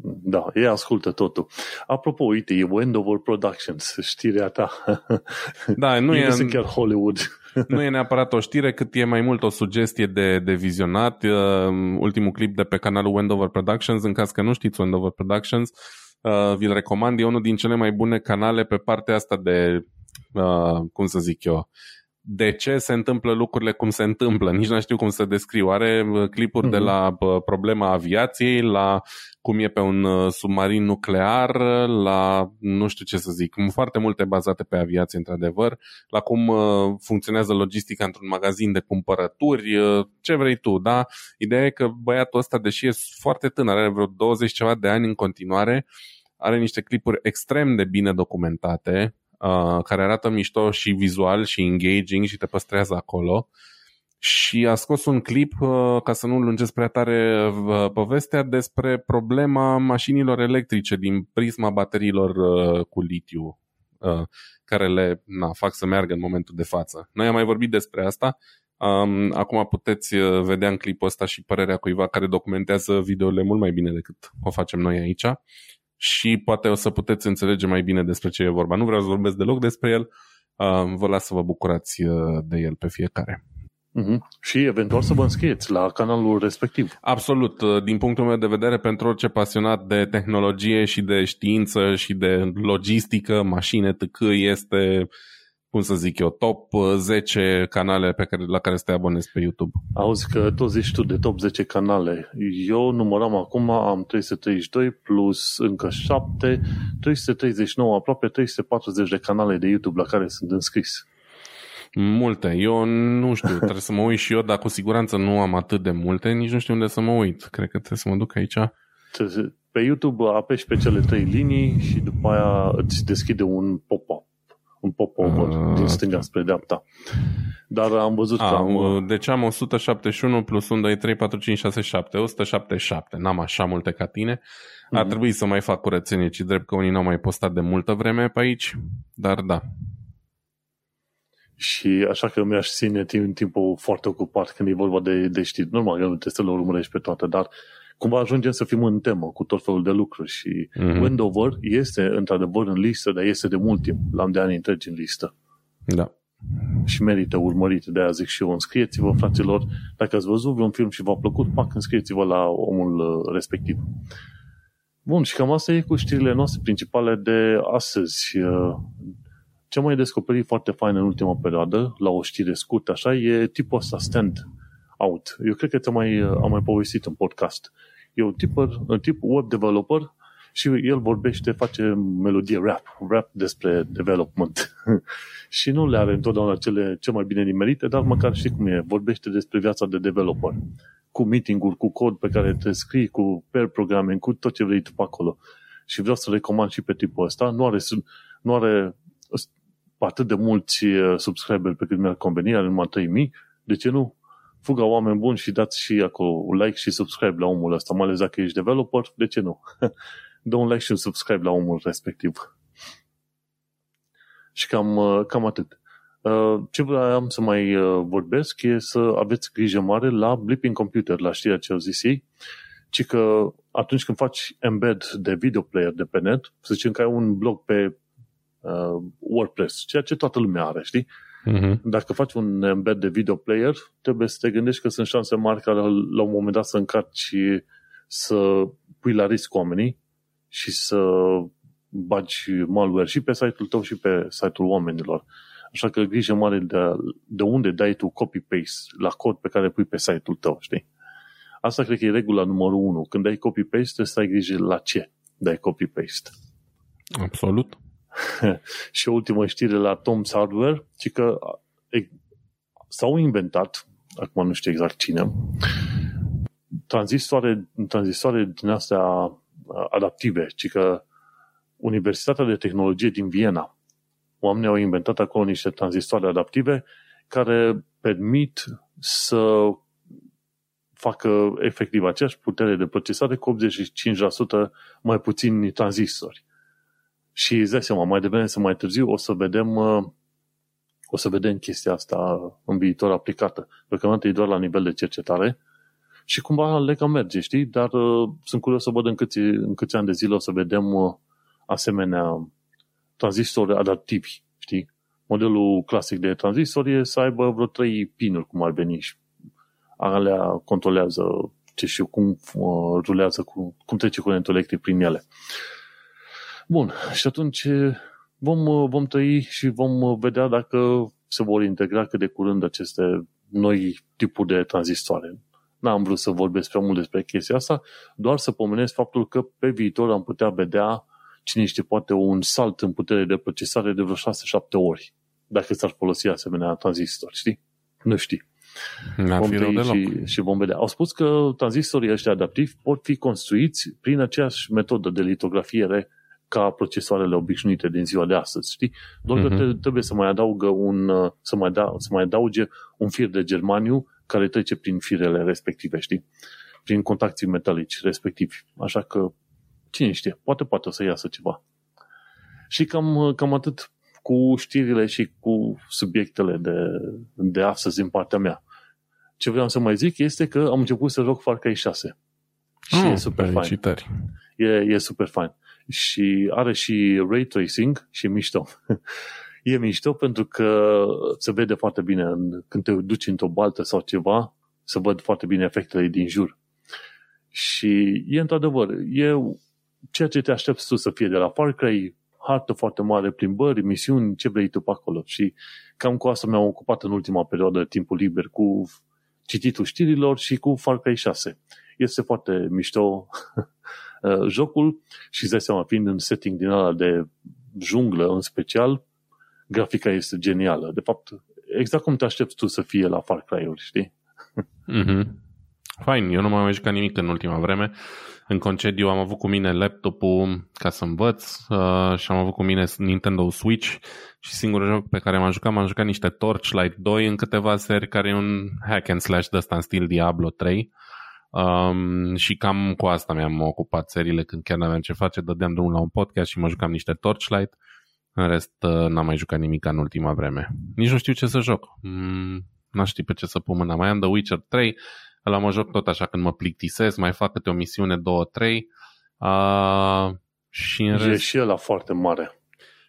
Da, ei ascultă totul. Apropo, uite, e Wendover Productions, știrea ta. Da, nu Ei e, sunt chiar Hollywood. nu e neapărat o știre, cât e mai mult o sugestie de, de vizionat. Uh, ultimul clip de pe canalul Wendover Productions, în caz că nu știți Wendover Productions, uh, vi-l recomand. E unul din cele mai bune canale pe partea asta de, uh, cum să zic eu, de ce se întâmplă lucrurile cum se întâmplă. Nici nu știu cum să descriu. Are uh, clipuri Mhm. de la uh, problema aviației, la cum e pe un uh, submarin nuclear, la nu știu ce să zic, foarte multe bazate pe aviație, într-adevăr, la cum uh, funcționează logistica într-un magazin de cumpărături, uh, ce vrei tu, da? Ideea e că băiatul ăsta, deși e foarte tânăr, are vreo 20 ceva de ani în continuare, are niște clipuri extrem de bine documentate, uh, care arată mișto și vizual și engaging și te păstrează acolo. și a scos un clip, uh, ca să nu lungesc prea tare uh, povestea, despre problema mașinilor electrice din prisma bateriilor uh, cu litiu, care le na, fac să meargă în momentul de față. Noi am mai vorbit despre asta, Um, acum puteți vedea în clipul ăsta și părerea cuiva care documentează videole mult mai bine decât o facem noi aici și poate o să puteți înțelege mai bine despre ce e vorba. Nu vreau să vorbesc deloc despre el, uh, vă las să vă bucurați de el pe fiecare. Uh-huh. Și eventual să vă înscrieți la canalul respectiv. Absolut. Din punctul meu de vedere, pentru orice pasionat de tehnologie și de știință și de logistică, mașine, tâc, este, cum să zic eu, top 10 canale pe care, la care să te abonezi pe YouTube. Auzi că tot zici tu de top 10 canale. Eu număram acum, am 332 plus încă 7, 339, aproape 340 de canale de YouTube la care sunt înscris. Multe. Eu nu știu, trebuie să mă uit și eu, dar cu siguranță nu am atât de multe, nici nu știu unde să mă uit. Cred că trebuie să mă duc aici. Pe YouTube apeși pe cele trei linii și după aia îți deschide un pop-up un pop-over uh, din stânga spre dreapta. Dar am văzut a, că am... Uh, deci am 171 plus 1, 2, 3, 4, 5, 6, 7. 177. N-am așa multe ca tine. Mm-hmm. Ar mhm. trebui să mai fac curățenie, ci drept că unii n-au mai postat de multă vreme pe aici. Dar da, și așa că mi-aș ține timp, timpul foarte ocupat când e vorba de, de știri. Normal, eu nu trebuie să le urmărești pe toate, dar cumva ajungem să fim în temă cu tot felul de lucruri și mm-hmm. Wendover este într-adevăr în listă, dar este de mult timp. L-am de ani întregi în listă. Da. Și merită urmărit, de aia zic și eu, înscrieți-vă, fraților, dacă ați văzut vreun film și v-a plăcut, pac, înscrieți-vă la omul uh, respectiv. Bun, și cam asta e cu știrile noastre principale de astăzi. Uh, ce mai descoperit foarte fain în ultima perioadă, la o știre scurtă așa, e tipul ăsta stand out. Eu cred că ți-am mai, am mai povestit în podcast. E un tip, un tip web developer și el vorbește, face melodie rap, rap despre development. și nu le are întotdeauna cele cel mai bine nimerite, dar măcar știi cum e, vorbește despre viața de developer. Cu meeting-uri, cu cod pe care te scrii, cu pair programming, cu tot ce vrei tu pe acolo. Și vreau să recomand și pe tipul ăsta. Nu are, nu are atât de mulți uh, subscriberi pe cât mi-ar conveni, are numai 3000, de ce nu? Fuga oameni buni și dați și acolo un like și subscribe la omul ăsta, mai ales dacă ești developer, de ce nu? Dă un like și un subscribe la omul respectiv. Și cam, uh, cam atât. Uh, ce vreau să mai vorbesc e să aveți grijă mare la Blipping Computer, la știrea ce au zis ei, ci că atunci când faci embed de video player de pe net, să zicem că ai un blog pe uh, WordPress, ceea ce toată lumea are, știi? Uh-huh. Dacă faci un embed de video player, trebuie să te gândești că sunt șanse mari ca la, la un moment dat să încarci să pui la risc oamenii și să bagi malware și pe site-ul tău și pe site-ul oamenilor. Așa că grijă mare de, de unde dai tu copy-paste la cod pe care pui pe site-ul tău, știi? Asta cred că e regula numărul 1. Când dai copy-paste, trebuie să ai grijă la ce dai copy-paste. Absolut. și o ultimă știre la Tom's Hardware, ci că s-au inventat, acum nu știu exact cine, tranzistoare, tranzistoare din astea adaptive, ci că Universitatea de Tehnologie din Viena, oamenii au inventat acolo niște tranzistoare adaptive care permit să facă efectiv aceeași putere de procesare cu 85% mai puțini tranzistori. Și îți dai seama, mai devreme sau mai târziu o să vedem uh, o să vedem chestia asta în viitor aplicată. Deocamdată e doar la nivel de cercetare și cumva le cam merge, știi? Dar uh, sunt curios să văd în câți, în câți ani de zile o să vedem uh, asemenea tranzistori adaptivi, știi? Modelul clasic de tranzistor e să aibă vreo trei pinuri, cum ar veni și alea controlează ce știu, cum uh, rulează, cum, cum trece curentul electric prin ele. Bun, și atunci vom, vom trăi și vom vedea dacă se vor integra cât de curând aceste noi tipuri de tranzistoare. N-am vrut să vorbesc prea mult despre chestia asta, doar să pomenesc faptul că pe viitor am putea vedea cine știe, poate un salt în putere de procesare de vreo 6-7 ori, dacă s-ar folosi asemenea tranzistori, știi? Nu știi. Vom fi și, și vom vedea. Au spus că tranzistorii ăștia adaptivi pot fi construiți prin aceeași metodă de litografiere ca procesoarele obișnuite din ziua de astăzi, știi? Doar uh-huh. că mhm. trebuie să mai adaugă un, să mai, da, să mai adauge un fir de germaniu care trece prin firele respective, știi? Prin contactii metalici respectivi. Așa că, cine știe, poate poate o să iasă ceva. Și cam, cam atât cu știrile și cu subiectele de, de astăzi din partea mea. Ce vreau să mai zic este că am început să joc Far Cry 6. Și oh, e super felicitări. fain. E, e super fain. Și are și ray tracing și e mișto. e mișto pentru că se vede foarte bine în, când te duci într-o baltă sau ceva, se văd foarte bine efectele din jur. Și e într-adevăr, e ceea ce te aștepți tu să fie de la Far Cry, hartă foarte mare, plimbări, misiuni, ce vrei tu pe acolo. Și cam cu asta mi-am ocupat în ultima perioadă timpul liber cu cititul știrilor și cu Far Cry 6. Este foarte mișto uh, jocul și îți dai seama, fiind în setting din ala de junglă în special, grafica este genială. De fapt, exact cum te aștepți tu să fie la Far Cry-uri, știi? Mm-hmm. Fain, eu nu m-am mai jucat nimic în ultima vreme. În concediu am avut cu mine laptopul ca să învăț uh, și am avut cu mine Nintendo Switch și singurul joc pe care m-am jucat, m-am jucat niște Torchlight 2 în câteva seri, care e un hack and slash de ăsta în stil Diablo 3. Um, și cam cu asta mi-am ocupat seriile când chiar n-aveam ce face, dădeam drumul la un podcast și mă jucam niște Torchlight. În rest, uh, n-am mai jucat nimic în ultima vreme. Nici nu știu ce să joc. Mm, n-aș ști pe ce să pun mâna. Mai am The Witcher 3, ăla mă joc tot așa când mă plictisesc, mai fac câte o misiune, două, trei. Uh, și în e rest... și ăla foarte mare.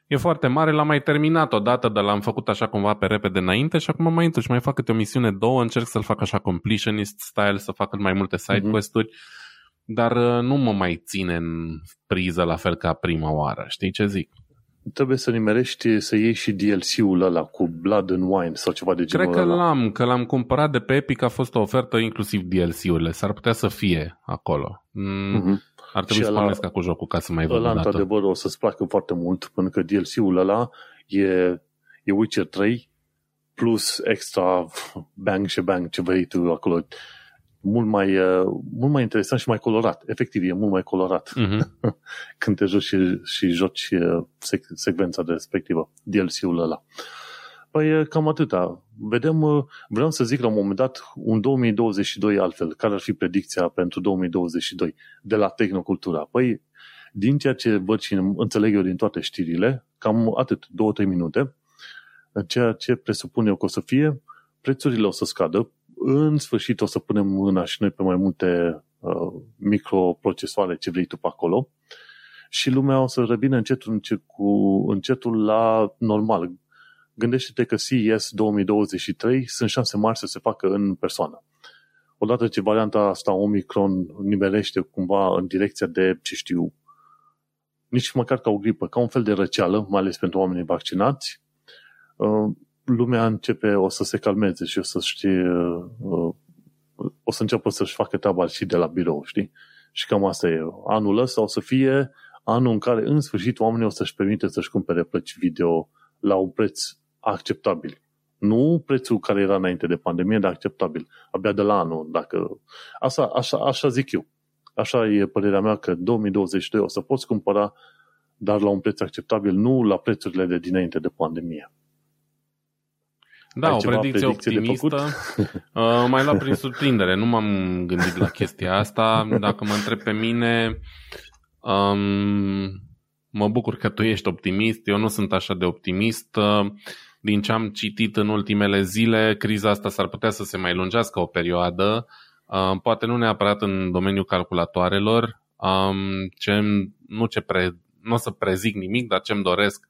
E foarte mare, l-am mai terminat odată, dar l-am făcut așa cumva pe repede înainte și acum mai intru și mai fac câte o misiune, două, încerc să-l fac așa completionist style, să fac cât mai multe side mm-hmm. quest-uri, dar uh, nu mă mai ține în priză la fel ca prima oară, știi ce zic? Trebuie să nimerești să iei și DLC-ul ăla cu Blood and Wine sau ceva de genul Cred că ăla. l-am, că l-am cumpărat de pe Epic, a fost o ofertă inclusiv DLC-urile. S-ar putea să fie acolo. Mm, mm-hmm. Ar trebui să pornesc cu jocul ca să mai văd Ăla, într-adevăr, o să-ți placă foarte mult, pentru că DLC-ul ăla e, e Witcher 3 plus extra bang și bang ce vrei tu acolo mult mai, uh, mult mai interesant și mai colorat. Efectiv, e mult mai colorat uh-huh. când te joci și, și joci uh, sec- secvența de respectivă, DLC-ul ăla. Păi cam atâta. Vedem, uh, vreau să zic la un moment dat, un 2022 altfel. Care ar fi predicția pentru 2022 de la Tehnocultura? Păi, din ceea ce văd și înțeleg eu din toate știrile, cam atât, 2-3 minute, ceea ce presupun eu că o să fie, prețurile o să scadă, în sfârșit o să punem mâna și noi pe mai multe uh, microprocesoare ce vrei tu pe acolo și lumea o să revină încetul, încet, cu, încetul la normal. Gândește-te că CES 2023 sunt șanse mari să se facă în persoană. Odată ce varianta asta Omicron nimerește cumva în direcția de, ce știu, nici măcar ca o gripă, ca un fel de răceală, mai ales pentru oamenii vaccinați, uh, lumea începe, o să se calmeze și o să știe, uh, o să înceapă să-și facă treaba și de la birou, știi? Și cam asta e. Anul ăsta o să fie anul în care, în sfârșit, oamenii o să-și permite să-și cumpere plăci video la un preț acceptabil. Nu prețul care era înainte de pandemie, dar acceptabil. Abia de la anul. Dacă... Asta, așa, așa zic eu. Așa e părerea mea că 2022 o să poți cumpăra, dar la un preț acceptabil, nu la prețurile de dinainte de pandemie. Da, Ai o predicție optimistă. Uh, mai luat prin surprindere. Nu m-am gândit la chestia asta. Dacă mă întreb pe mine, um, mă bucur că tu ești optimist. Eu nu sunt așa de optimist. Uh, din ce am citit în ultimele zile, criza asta s-ar putea să se mai lungească o perioadă. Uh, poate nu neapărat în domeniul calculatoarelor. Um, ce, nu, ce pre, nu o să prezic nimic, dar ce-mi doresc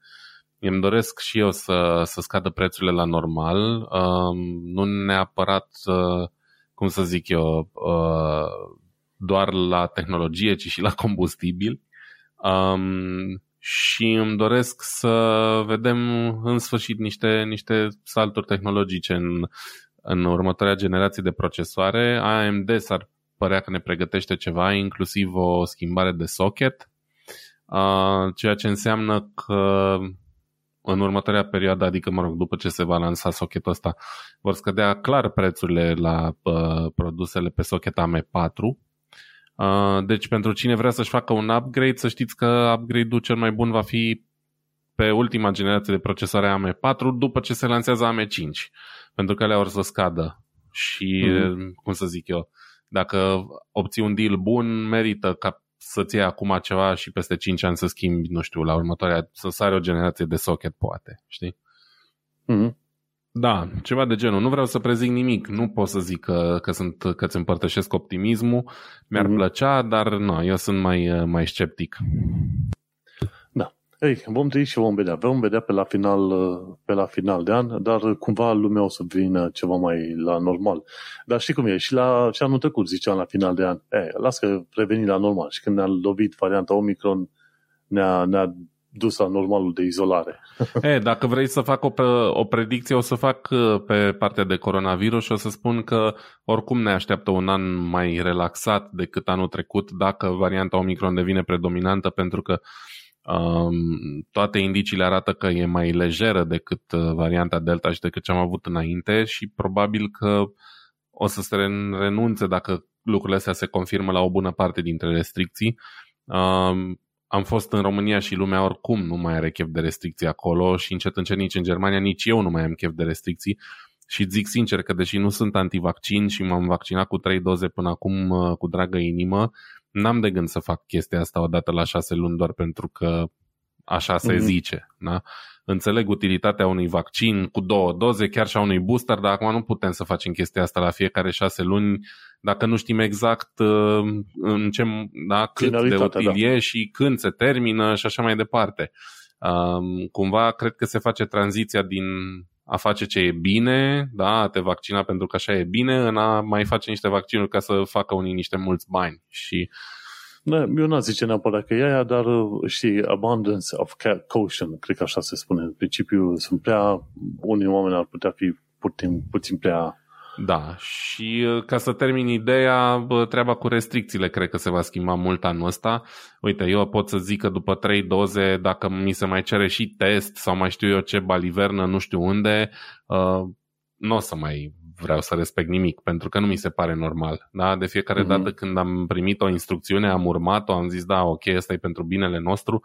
îmi doresc și eu să, să scadă prețurile la normal, uh, nu neapărat, uh, cum să zic eu, uh, doar la tehnologie, ci și la combustibil. Um, și îmi doresc să vedem în sfârșit niște, niște salturi tehnologice în, în următoarea generație de procesoare. AMD s-ar părea că ne pregătește ceva, inclusiv o schimbare de socket, uh, ceea ce înseamnă că în următoarea perioadă, adică, mă rog, după ce se va lansa socketul ăsta, vor scădea clar prețurile la uh, produsele pe socket AM4. Uh, deci pentru cine vrea să-și facă un upgrade, să știți că upgrade-ul cel mai bun va fi pe ultima generație de procesare AM4 după ce se lansează AM5, pentru că alea or să scadă. Și, mm-hmm. cum să zic eu, dacă obții un deal bun, merită ca să-ți iei acum ceva și peste 5 ani să schimbi, nu știu, la următoarea, să sare o generație de socket, poate, știi? Mm-hmm. Da, ceva de genul. Nu vreau să prezic nimic. Nu pot să zic că, că, sunt, că îți împărtășesc optimismul. Mi-ar mm-hmm. plăcea, dar nu, eu sunt mai, mai sceptic. Da. Ei, vom trăi și vom vedea. Vom vedea pe la final, pe la final de an, dar cumva lumea o să vină ceva mai la normal. Dar știi cum e? Și, la, și anul trecut ziceam la final de an, e, las că reveni la normal. Și când ne-a lovit varianta Omicron, ne-a, ne-a dus la normalul de izolare. e, dacă vrei să fac o, o predicție, o să fac uh, pe partea de coronavirus și o să spun că oricum ne așteaptă un an mai relaxat decât anul trecut dacă varianta Omicron devine predominantă pentru că um, toate indiciile arată că e mai lejeră decât uh, varianta Delta și decât ce am avut înainte și probabil că o să se renunțe dacă lucrurile astea se confirmă la o bună parte dintre restricții. Um, am fost în România și lumea oricum nu mai are chef de restricții acolo și încet încet nici în Germania, nici eu nu mai am chef de restricții și zic sincer că deși nu sunt antivaccin și m-am vaccinat cu trei doze până acum uh, cu dragă inimă, n-am de gând să fac chestia asta odată la șase luni doar pentru că așa se mm-hmm. zice. Da? Înțeleg utilitatea unui vaccin cu două doze, chiar și a unui booster, dar acum nu putem să facem chestia asta la fiecare șase luni dacă nu știm exact uh, în ce, da, cât de util da. e și când se termină și așa mai departe. Um, cumva cred că se face tranziția din a face ce e bine, da, a te vaccina pentru că așa e bine, în a mai face niște vaccinuri ca să facă unii niște mulți bani. Și da, eu n-aș zice neapărat că e aia, dar știi, abundance of caution, cred că așa se spune. În principiu sunt prea, unii oameni ar putea fi puțin, puțin prea da, și uh, ca să termin ideea, treaba cu restricțiile cred că se va schimba mult anul ăsta. Uite, eu pot să zic că după trei doze, dacă mi se mai cere și test sau mai știu eu ce balivernă, nu știu unde, uh, nu o să mai vreau să respect nimic, pentru că nu mi se pare normal. Da? De fiecare uh-huh. dată când am primit o instrucțiune, am urmat-o, am zis, da, ok, asta e pentru binele nostru,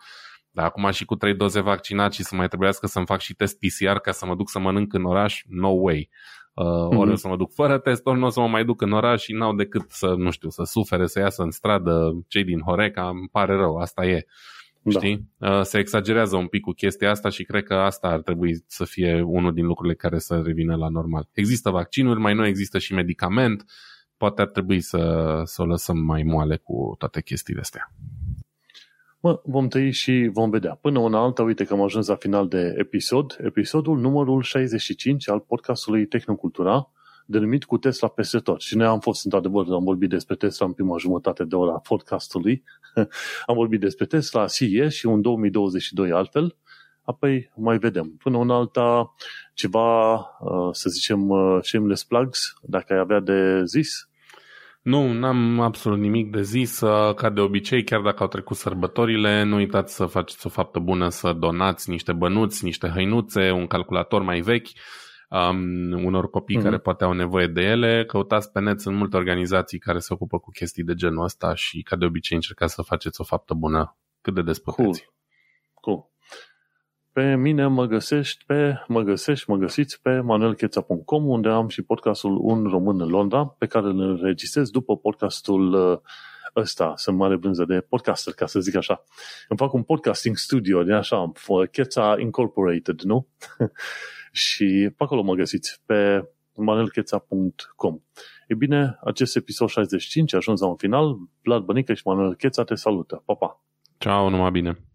dar acum și cu trei doze vaccinat și să mai trebuiască să-mi fac și test PCR ca să mă duc să mănânc în oraș, no way. Uh, mm-hmm. Ori o să mă duc fără test, ori nu o să mă mai duc în oraș și n-au decât să, nu știu, să sufere, să iasă în stradă cei din Horeca, îmi pare rău, asta e. Da. Știi? Uh, se exagerează un pic cu chestia asta și cred că asta ar trebui să fie unul din lucrurile care să revină la normal. Există vaccinuri, mai nu există și medicament, poate ar trebui să, să o lăsăm mai moale cu toate chestiile astea. Mă, vom trăi și vom vedea. Până una alta, uite că am ajuns la final de episod, episodul numărul 65 al podcastului Tehnocultura, denumit cu Tesla peste tot. Și noi am fost, într-adevăr, am vorbit despre Tesla în prima jumătate de ora podcastului. am vorbit despre Tesla, CES și un 2022 altfel. Apoi mai vedem. Până una alta, ceva, uh, să zicem, uh, shameless plugs, dacă ai avea de zis, nu, n-am absolut nimic de zis. Ca de obicei, chiar dacă au trecut sărbătorile, nu uitați să faceți o faptă bună, să donați niște bănuți, niște hăinuțe, un calculator mai vechi, um, unor copii mm-hmm. care poate au nevoie de ele. Căutați pe net, sunt multe organizații care se ocupă cu chestii de genul ăsta și, ca de obicei, încercați să faceți o faptă bună cât de des Cool. cool. Pe mine mă găsești pe, mă găsești, mă găsiți pe manuelcheța.com unde am și podcastul Un Român în Londra pe care îl înregistrez după podcastul uh, ăsta. Sunt mare brânză de podcaster, ca să zic așa. Îmi fac un podcasting studio, de așa, Cheța Incorporated, nu? și pe acolo mă găsiți, pe manuelcheța.com. E bine, acest episod 65 a ajuns la un final. Vlad Bănică și Manuel Cheța te salută. Pa, pa! Ciao, numai bine!